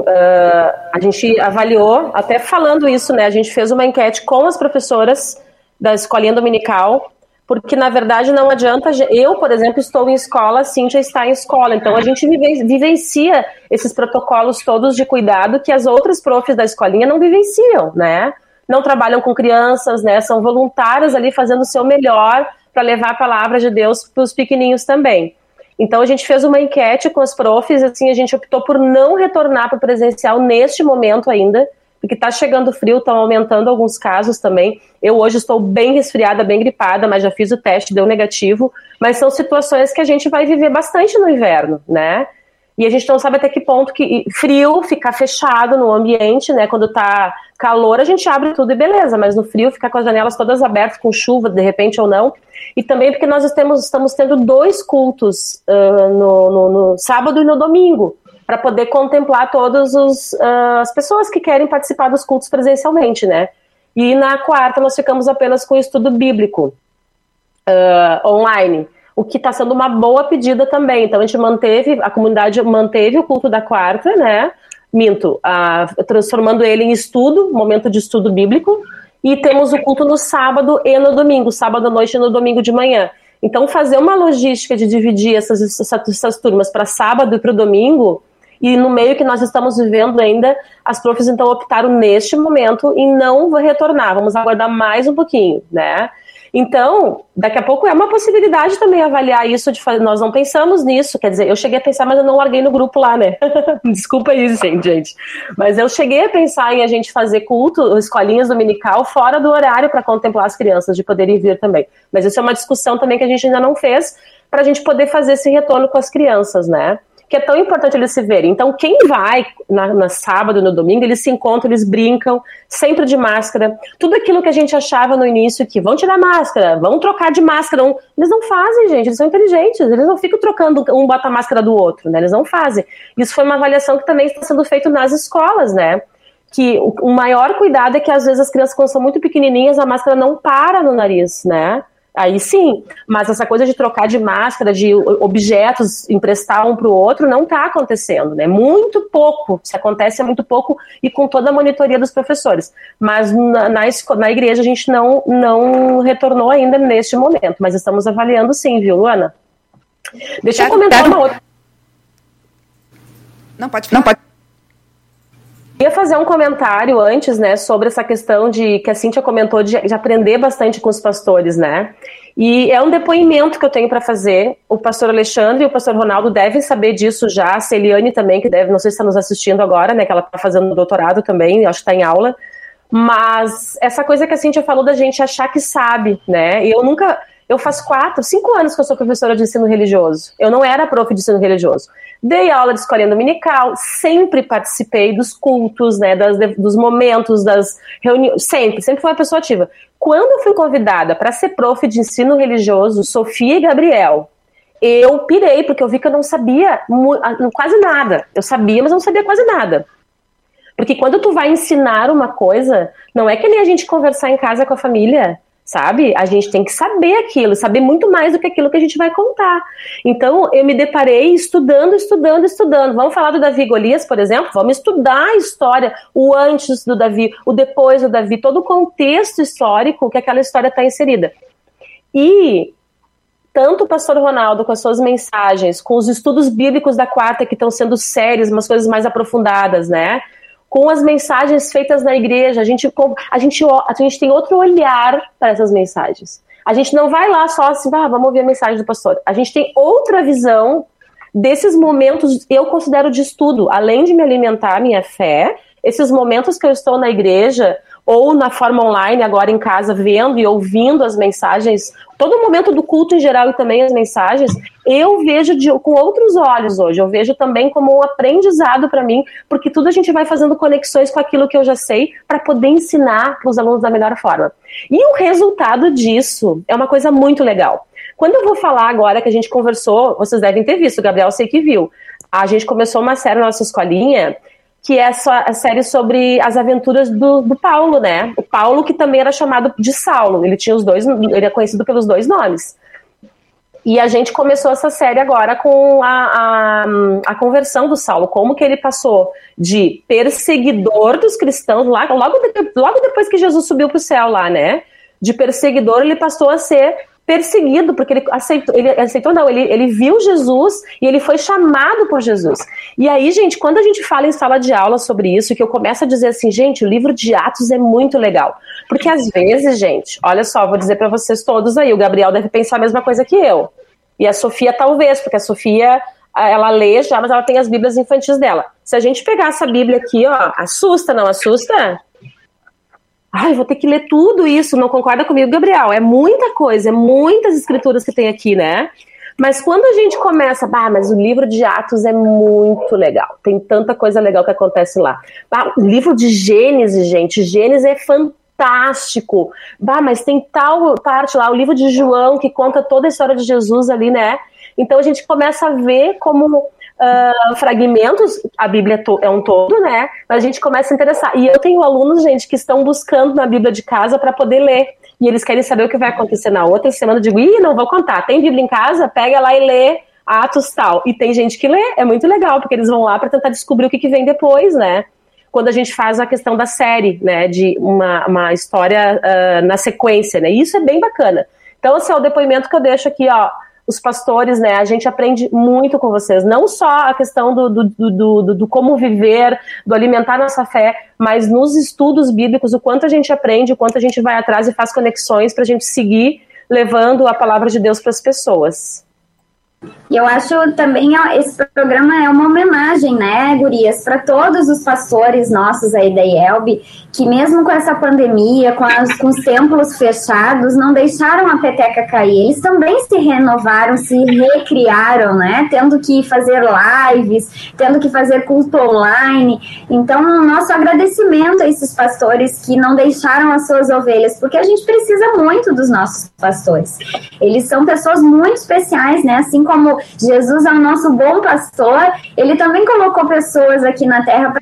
uh, a gente avaliou, até falando isso, né? A gente fez uma enquete com as professoras da escolinha dominical, porque na verdade não adianta. Eu, por exemplo, estou em escola, a Cíntia está em escola, então a gente vivencia esses protocolos todos de cuidado que as outras profs da escolinha não vivenciam, né? Não trabalham com crianças, né? São voluntárias ali fazendo o seu melhor para levar a palavra de Deus para os pequeninhos também. Então a gente fez uma enquete com os profs, assim, a gente optou por não retornar para o presencial neste momento ainda, porque está chegando frio, estão aumentando alguns casos também. Eu hoje estou bem resfriada, bem gripada, mas já fiz o teste, deu negativo. Mas são situações que a gente vai viver bastante no inverno, né? E a gente não sabe até que ponto que frio, ficar fechado no ambiente, né? Quando tá calor, a gente abre tudo e beleza, mas no frio ficar com as janelas todas abertas, com chuva, de repente ou não. E também porque nós estamos, estamos tendo dois cultos uh, no, no, no, sábado e no domingo, para poder contemplar todas uh, as pessoas que querem participar dos cultos presencialmente, né? E na quarta nós ficamos apenas com o estudo bíblico uh, online o que está sendo uma boa pedida também. Então a gente manteve, a comunidade manteve o culto da quarta, né? Minto, transformando ele em estudo, momento de estudo bíblico, e temos o culto no sábado e no domingo, sábado à noite e no domingo de manhã. Então, fazer uma logística de dividir essas, essas, essas turmas para sábado e para o domingo, E no meio que nós estamos vivendo ainda, as profs então optaram neste momento em não retornar, vamos aguardar mais um pouquinho, né? Então, daqui a pouco é uma possibilidade também avaliar isso de fazer. Nós não pensamos nisso, quer dizer, eu cheguei a pensar, mas eu não larguei no grupo lá, né? Desculpa isso, gente. Mas eu cheguei a pensar em a gente fazer culto, escolinhas dominical, fora do horário para contemplar as crianças, de poderem vir também. Mas isso é uma discussão também que a gente ainda não fez, para a gente poder fazer esse retorno com as crianças, né? Que é tão importante eles se verem. Então, quem vai na, na sábado, no domingo, eles se encontram, eles brincam, sempre de máscara. Tudo aquilo que a gente achava no início, que vão tirar máscara, vão trocar de máscara. Um, eles não fazem, gente, eles são inteligentes, eles não ficam trocando, um bota a máscara do outro, né? Eles não fazem. Isso foi uma avaliação que também está sendo feita nas escolas, né? Que o, o maior cuidado é que às vezes as crianças, quando são muito pequenininhas, a máscara não para no nariz, né? Aí sim, mas essa coisa de trocar de máscara, de objetos, emprestar um para o outro, não está acontecendo, né? Muito pouco, se acontece é muito pouco e com toda a monitoria dos professores. Mas na, na, na igreja a gente não, não retornou ainda neste momento, mas estamos avaliando sim, viu, Luana? Deixa eu comentar uma outra. Não, pode falar. Não, pode ia fazer um comentário antes, né, sobre essa questão de que a Cíntia comentou de, de aprender bastante com os pastores, né? E é um depoimento que eu tenho para fazer. O pastor Alexandre e o pastor Ronaldo devem saber disso já. A Celiane também, que deve, não sei se está nos assistindo agora, né? Que ela está fazendo doutorado também, acho que está em aula. Mas essa coisa que a Cíntia falou da gente achar que sabe, né? E eu nunca. Eu faço quatro, cinco anos que eu sou professora de ensino religioso. Eu não era prof de ensino religioso. Dei aula de escolinha dominical, sempre participei dos cultos, né, das, dos momentos, das reuniões, sempre, sempre fui uma pessoa ativa. Quando eu fui convidada para ser prof de ensino religioso, Sofia e Gabriel, eu pirei, porque eu vi que eu não sabia quase nada. Eu sabia, mas não sabia quase nada. Porque quando tu vai ensinar uma coisa, não é que nem a gente conversar em casa com a família sabe? A gente tem que saber aquilo, saber muito mais do que aquilo que a gente vai contar. Então, eu me deparei estudando, estudando, estudando. Vamos falar do Davi Golias, por exemplo? Vamos estudar a história, o antes do Davi, o depois do Davi, todo o contexto histórico que aquela história está inserida. E tanto o pastor Ronaldo com as suas mensagens, com os estudos bíblicos da quarta que estão sendo sérios, umas coisas mais aprofundadas, né? Com as mensagens feitas na igreja. A gente, a gente, a gente tem outro olhar para essas mensagens. A gente não vai lá só assim, ah, vamos ouvir a mensagem do pastor. A gente tem outra visão desses momentos, eu considero de estudo, além de me alimentar minha fé, esses momentos que eu estou na igreja, ou na forma online, agora em casa, vendo e ouvindo as mensagens, todo o momento do culto em geral e também as mensagens, eu vejo de, com outros olhos hoje. Eu vejo também como um aprendizado para mim, porque tudo a gente vai fazendo conexões com aquilo que eu já sei para poder ensinar para os alunos da melhor forma. E o resultado disso é uma coisa muito legal. Quando eu vou falar agora que a gente conversou, vocês devem ter visto, o Gabriel sei que viu. A gente começou uma série na nossa escolinha que é a série sobre as aventuras do, do, Paulo, né? O Paulo que também era chamado de Saulo, ele tinha os dois, ele é conhecido pelos dois nomes. E a gente começou essa série agora com a, a, a conversão do Saulo, como que ele passou de perseguidor dos cristãos, lá, logo, de, logo depois que Jesus subiu para o céu lá, né? De perseguidor, ele passou a ser perseguido, porque ele aceitou, ele aceitou não, ele, ele viu Jesus e ele foi chamado por Jesus. E aí, gente, quando a gente fala em sala de aula sobre isso, que eu começo a dizer assim, gente, o livro de Atos é muito legal. Porque às vezes, gente, olha só, vou dizer para vocês todos aí, o Gabriel deve pensar a mesma coisa que eu. E a Sofia talvez, porque a Sofia ela lê já, mas ela tem as Bíblias infantis dela. Se a gente pegar essa Bíblia aqui, ó, assusta, não assusta? Ai, vou ter que ler tudo isso. Não concorda comigo, Gabriel? É muita coisa, é muitas escrituras que tem aqui, né? Mas quando a gente começa, bah, mas o livro de Atos é muito legal. Tem tanta coisa legal que acontece lá. Bah, o livro de Gênesis, gente, Gênesis é fantástico. Bah, mas tem tal parte lá, o livro de João que conta toda a história de Jesus ali, né? Então a gente começa a ver como uh, fragmentos, a Bíblia é um todo, né? Mas a gente começa a interessar. E eu tenho alunos, gente, que estão buscando na Bíblia de casa para poder ler. E eles querem saber o que vai acontecer na outra semana. Eu digo, ih, não vou contar. Tem Bíblia em casa? Pega lá e lê Atos tal. E tem gente que lê, é muito legal, porque eles vão lá para tentar descobrir o que, que vem depois, né? Quando a gente faz a questão da série, né? De uma, uma história uh, na sequência, né? Isso é bem bacana. Então, esse é o depoimento que eu deixo aqui, ó os pastores, né? A gente aprende muito com vocês. Não só a questão do, do, do, do, do como viver, do alimentar nossa fé, mas nos estudos bíblicos, o quanto a gente aprende, o quanto a gente vai atrás e faz conexões para a gente seguir levando a palavra de Deus para as pessoas. E eu acho também esse programa é uma homenagem, né, Gurias, para todos os pastores nossos aí da IELB, que mesmo com essa pandemia, com, as, com os templos fechados, não deixaram a peteca cair. Eles também se renovaram, se recriaram, né, tendo que fazer lives, tendo que fazer culto online. Então, nosso agradecimento a esses pastores que não deixaram as suas ovelhas, porque a gente precisa muito dos nossos pastores. Eles são pessoas muito especiais, né, assim como Jesus é o nosso bom pastor, ele também colocou pessoas aqui na terra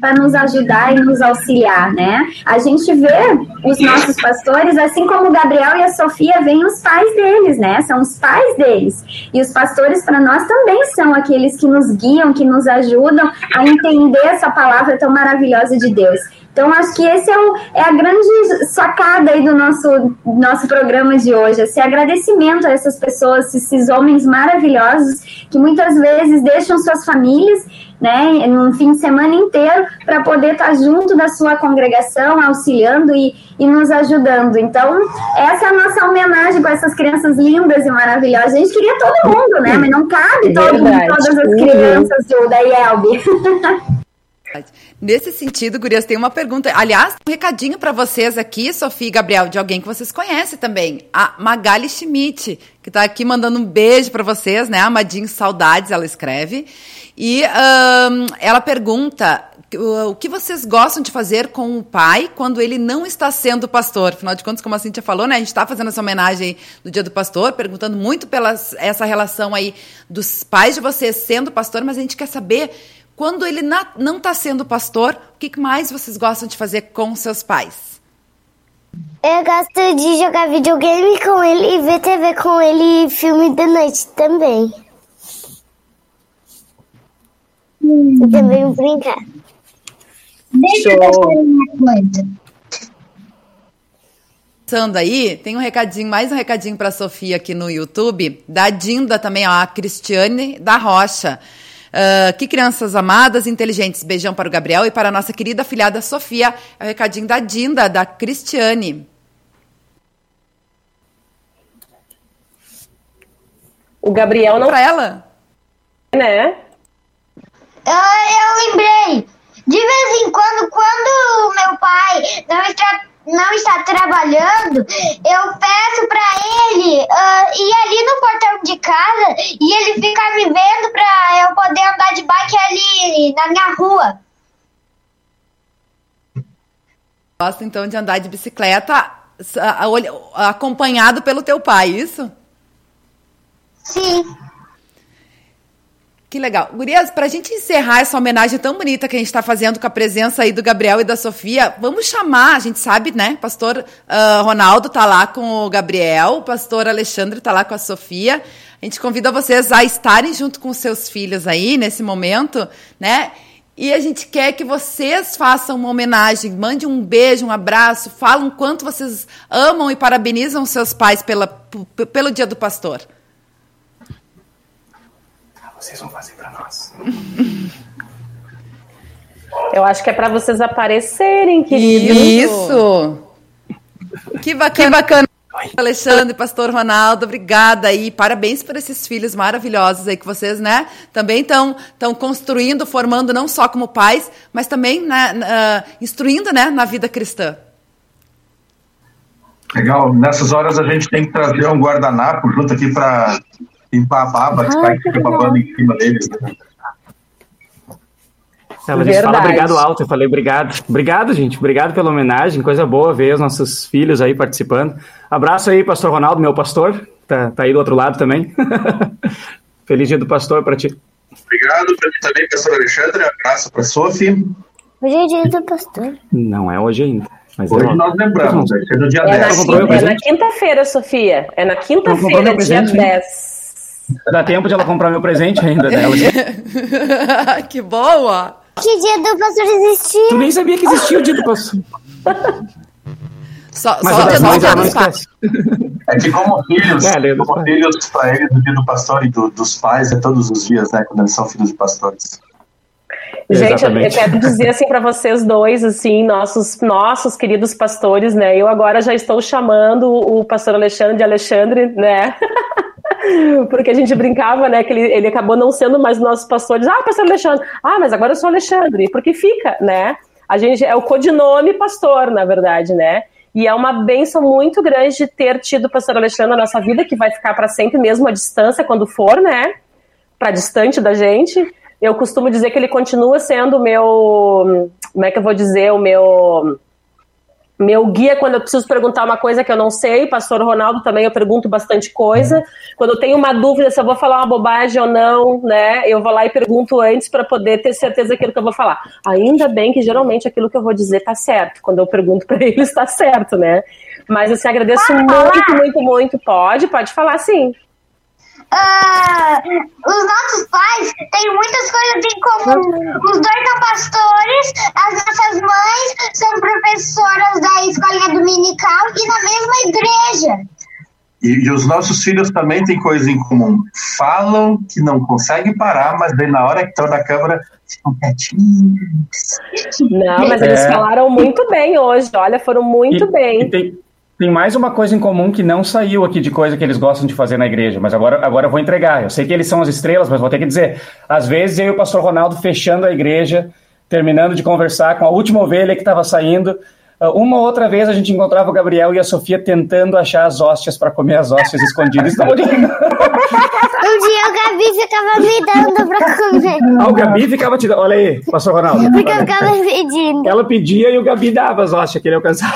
para nos ajudar e nos auxiliar, né? A gente vê os nossos pastores, assim como o Gabriel e a Sofia, vêm os pais deles, né? São os pais deles. E os pastores para nós também são aqueles que nos guiam, que nos ajudam a entender essa palavra tão maravilhosa de Deus. Então, acho que esse é, o, é a grande sacada aí do nosso, nosso programa de hoje, esse agradecimento a essas pessoas, esses homens maravilhosos que muitas vezes deixam suas famílias, né, num fim de semana inteiro para poder estar junto da sua congregação, auxiliando e, e nos ajudando. Então, essa é a nossa homenagem com essas crianças lindas e maravilhosas. A gente queria todo mundo, né, mas não cabe todo todas as crianças do, da IELB. Nesse sentido, Gurias, tem uma pergunta. Aliás, um recadinho para vocês aqui, Sofia e Gabriel, de alguém que vocês conhecem também. A Magali Schmidt, que está aqui mandando um beijo para vocês, né? Amadinho Saudades, ela escreve. E um, ela pergunta o que vocês gostam de fazer com o pai quando ele não está sendo pastor? Afinal de contas, como a Cintia falou, né? A gente está fazendo essa homenagem do Dia do Pastor, perguntando muito pela essa relação aí dos pais de vocês sendo pastor, mas a gente quer saber quando ele não está sendo pastor, o que mais vocês gostam de fazer com seus pais? Eu gosto de jogar videogame com ele e ver TV com ele e filme da noite também. Hum. E também brincar. Deixa Show. eu uma coisa. Passando aí, tem um recadinho, mais um recadinho para Sofia aqui no YouTube, da Dinda também, ó, a Cristiane da Rocha. Uh, que crianças amadas, inteligentes. Beijão para o Gabriel e para a nossa querida filhada Sofia. É o recadinho da Dinda, da Cristiane. O Gabriel não. Para ela? Né? Ah, eu lembrei. De vez em quando, quando meu pai não está não está trabalhando, eu peço para ele uh, ir ali no portão de casa e ele ficar me vendo para eu poder andar de bike ali na minha rua. Gosta então de andar de bicicleta acompanhado pelo teu pai, isso? Sim. Que legal. Gurias, para a gente encerrar essa homenagem tão bonita que a gente está fazendo com a presença aí do Gabriel e da Sofia, vamos chamar, a gente sabe, né? Pastor uh, Ronaldo está lá com o Gabriel, o pastor Alexandre está lá com a Sofia. A gente convida vocês a estarem junto com seus filhos aí nesse momento, né? E a gente quer que vocês façam uma homenagem, mande um beijo, um abraço, falam quanto vocês amam e parabenizam seus pais pela, pelo Dia do Pastor vocês vão fazer para nós? Eu acho que é para vocês aparecerem, queridos. Isso! Que bacana. Que bacana. Alexandre, Pastor Ronaldo, obrigada aí, parabéns por esses filhos maravilhosos aí que vocês, né, também estão estão construindo, formando não só como pais, mas também né, uh, instruindo, né, na vida cristã. Legal. Nessas horas a gente tem que trazer um guardanapo junto aqui para limpar a baba que ah, fica babando em cima deles. Ela disse, fala obrigado alto. Eu falei, obrigado. Obrigado, gente. Obrigado pela homenagem. Coisa boa ver os nossos filhos aí participando. Abraço aí, pastor Ronaldo, meu pastor. Tá, tá aí do outro lado também. Feliz dia do pastor para ti. Obrigado para também, pastor Alexandre. Abraço para Sophie. Hoje é dia do pastor. Não é hoje ainda. Mas hoje é nós lembramos, vai ser no dia é 10. Na, é na quinta-feira, Sofia. É na quinta-feira, dia 10. Dá tempo de ela comprar meu presente ainda dela. que boa! Que dia do pastor existiu? Tu nem sabia que existia o dia do pastor. Só, Mas só ela dia dos pais. É que como filhos, É, como pais. filhos para eles, o dia do pastor e do- dos pais é todos os dias, né? Quando eles são filhos de pastores. Gente, eu, quero dizer assim para vocês dois, assim, nossos nossos queridos pastores, né? Eu agora já estou chamando o pastor Alexandre de Alexandre, né? Porque a gente brincava, né? Que ele, ele acabou não sendo mais nosso pastor. Diz, ah, pastor Alexandre. Ah, mas agora eu sou Alexandre. Porque fica, né? A gente é o codinome pastor, na verdade, né? E é uma benção muito grande de ter tido o pastor Alexandre na nossa vida, que vai ficar para sempre mesmo à distância quando for, né? Para distante da gente. Eu costumo dizer que ele continua sendo o meu. Como é que eu vou dizer? O meu. Meu guia quando eu preciso perguntar uma coisa que eu não sei, pastor Ronaldo também eu pergunto bastante coisa. Quando eu tenho uma dúvida se eu vou falar uma bobagem ou não, né? Eu vou lá e pergunto antes para poder ter certeza daquilo que eu vou falar. Ainda bem que geralmente aquilo que eu vou dizer tá certo. Quando eu pergunto para ele está certo, né? Mas assim, agradeço muito, muito, muito. Pode, pode falar sim. Ah, os nossos pais têm muitas coisas em comum. Os dois são pastores, as nossas mães são professoras da escolinha dominical e na mesma igreja. E, e os nossos filhos também têm coisa em comum. Falam que não conseguem parar, mas daí na hora que estão na câmara, ficam quietinhos. Não, mas eles É. falaram muito bem hoje. Olha, foram muito E- bem. e tem, tem mais uma coisa em comum que não saiu aqui de coisa que eles gostam de fazer na igreja, mas agora, agora eu vou entregar. Eu sei que eles são as estrelas, mas vou ter que dizer. Às vezes eu e o pastor Ronaldo fechando a igreja, terminando de conversar com a última ovelha que estava saindo. ah, Uma ou outra vez a gente encontrava o Gabriel e a Sofia tentando achar as hóstias para comer as hóstias escondidas. Então, Um dia o Gabi ficava me dando pra comer. ah, o Gabi ficava te dando. Olha aí, pastor Ronaldo. Porque eu ficava pedindo. Ela pedia e o Gabi dava as hóstias que ele alcançava.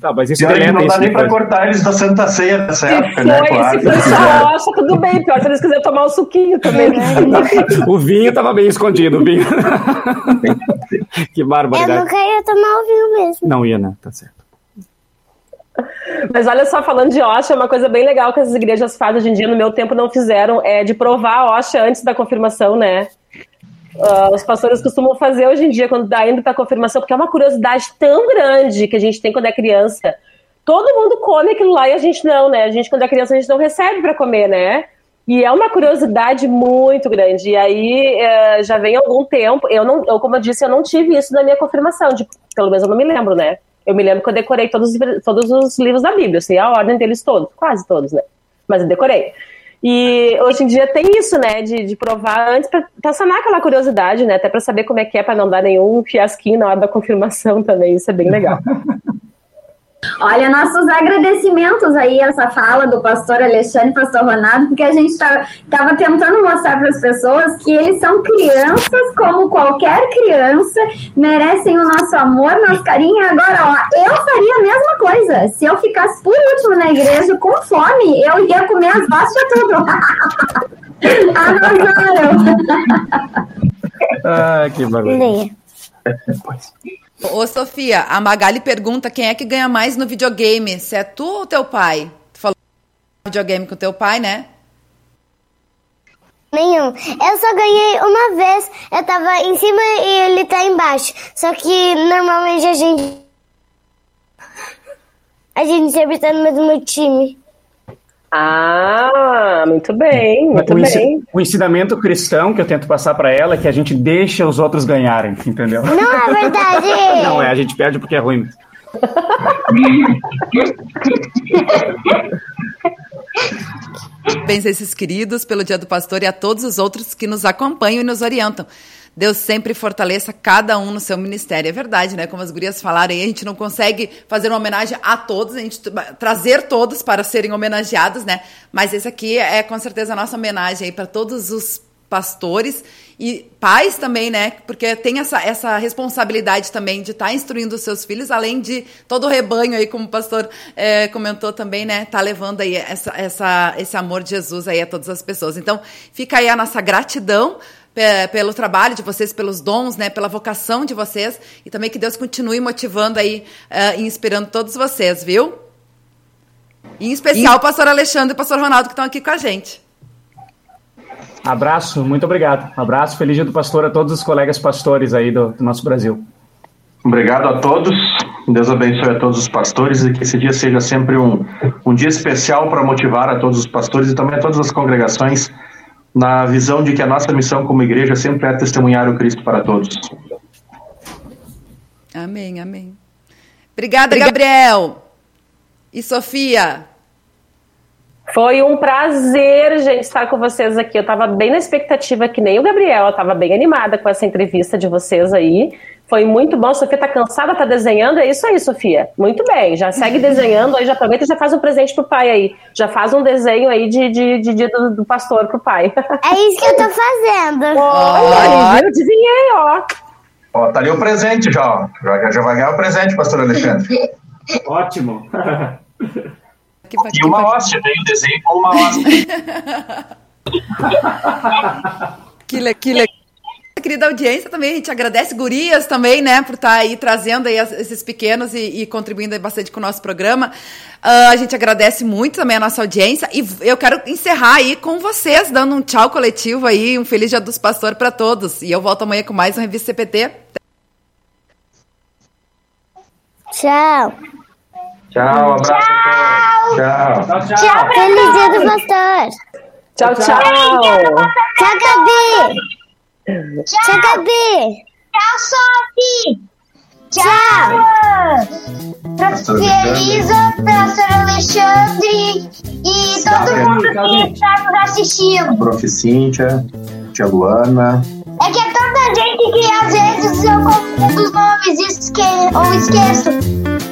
Tá, mas isso deleta não isso dá nem para cortar eles da Santa Ceia nessa Se época, foi, né? Claro. se foi só rocha, tudo bem. Pior se eles quiserem tomar o suquinho também. né? O vinho tava bem escondido, o vinho. que Eu barbaridade. nunca ia tomar o vinho mesmo. Não ia, né? Tá certo. Mas olha só, falando de Osha, uma coisa bem legal que as igrejas fazem hoje em dia, no meu tempo não fizeram, é de provar a Osha antes da confirmação, né? Ah, os pastores costumam fazer hoje em dia, quando dá indo para confirmação, porque é uma curiosidade tão grande que a gente tem quando é criança. Todo mundo come aquilo lá e a gente não, né? A gente, quando é criança, a gente não recebe para comer, né? E é uma curiosidade muito grande. E aí eh, já vem algum tempo. Eu não, eu, como eu disse, eu não tive isso na minha confirmação. De, pelo menos eu não me lembro, né? Eu me lembro que eu decorei todos, os- todos os livros da Bíblia, assim, a ordem deles todos, quase todos, né? Mas eu decorei. E hoje em dia tem isso, né, de, de provar antes pra sanar aquela curiosidade, né? Até pra saber como é que é, pra não dar nenhum fiasquinho na hora da confirmação também. Isso é bem legal. Olha, nossos agradecimentos aí, essa fala do pastor Alexandre e pastor Ronaldo, porque a gente estava tentando mostrar para as pessoas que eles são crianças, como qualquer criança, merecem o nosso amor, nosso carinho. Agora, ó, eu faria a mesma coisa. Se eu ficasse por último na igreja com fome, eu ia comer as hóstias tudo. Arrasaram. Ah, que barulho. Leia. Ô, Sofia, a Magali pergunta quem é que ganha mais no videogame, se é tu ou teu pai? Tu falou videogame com teu pai, né? Nenhum. Eu só ganhei uma vez. Eu tava em cima e ele tá embaixo. Só que normalmente a gente. A gente sempre tá no mesmo time. Ah, muito bem, muito o, bem. o ensinamento cristão que eu tento passar pra ela é que a gente deixa os outros ganharem, entendeu? Não é verdade! Não, é, a gente perde porque é ruim. Parabéns a esses queridos pelo Dia do Pastor e a todos os outros que nos acompanham e nos orientam. Deus sempre fortaleça cada um no seu ministério. É verdade, né? Como as gurias falaram a gente não consegue fazer uma homenagem a todos, a gente tra- trazer todos para serem homenageados, né? Mas esse aqui é com certeza a nossa homenagem aí para todos os pastores e pais também, né? Porque tem essa, essa responsabilidade também de estar instruindo os seus filhos, além de todo o rebanho aí, como o pastor eh, comentou também, né? Tá levando aí essa, essa, esse amor de Jesus aí a todas as pessoas. Então, fica aí a nossa gratidão pelo trabalho de vocês, pelos dons, né? Pela vocação de vocês e também que Deus continue motivando aí eh, e inspirando todos vocês, viu? E em especial o pastor Alexandre e o pastor Ronaldo que estão aqui com a gente. Abraço, muito obrigado. Abraço, feliz dia do pastor a todos os colegas pastores aí do, do nosso Brasil. Obrigado a todos. Deus abençoe a todos os pastores e que esse dia seja sempre um, um dia especial para motivar a todos os pastores e também a todas as congregações na visão de que a nossa missão como igreja sempre é testemunhar o Cristo para todos. Amém, amém. Obrigada, Gabriel. E Sofia? Foi um prazer, gente, estar com vocês aqui. Eu estava bem na expectativa, que nem o Gabriel, eu estava bem animada com essa entrevista de vocês aí. Foi muito bom. Sofia tá cansada, tá desenhando. É isso aí, Sofia. Muito bem. Já segue desenhando aí, já aproveita e já faz um presente pro pai aí. Já faz um desenho aí de dia de, de, do, do, pastor pro pai. É isso que eu tô fazendo. Olha, eu adivinhei, ó. Ó, tá ali o presente já. Já, já vai ganhar o presente, pastor Alexandre. Ótimo. e uma hóstia, tem o desenho com uma hóstia. que, le, que legal. Querida audiência também, a gente agradece Gurias também, né, por estar tá aí trazendo aí esses pequenos e, e contribuindo bastante com o nosso programa. Uh, a gente agradece muito também a nossa audiência e eu quero encerrar aí com vocês, dando um tchau coletivo aí, um feliz dia dos pastores para todos. E eu volto amanhã com mais um Revista CPT. Tchau. Tchau, abraço. Tchau. Tchau. Tchau, tchau. Feliz dia do pastor. Tchau, tchau. Tchau, Gabi. Tchau, Gabi. Tchau, Sophie. Tchau. Elisa, professor Alexandre e todo mundo que está nos assistindo. Prof. Cíntia, tia Luana. É que é tanta gente que às vezes eu confundo os nomes esque ou esqueço.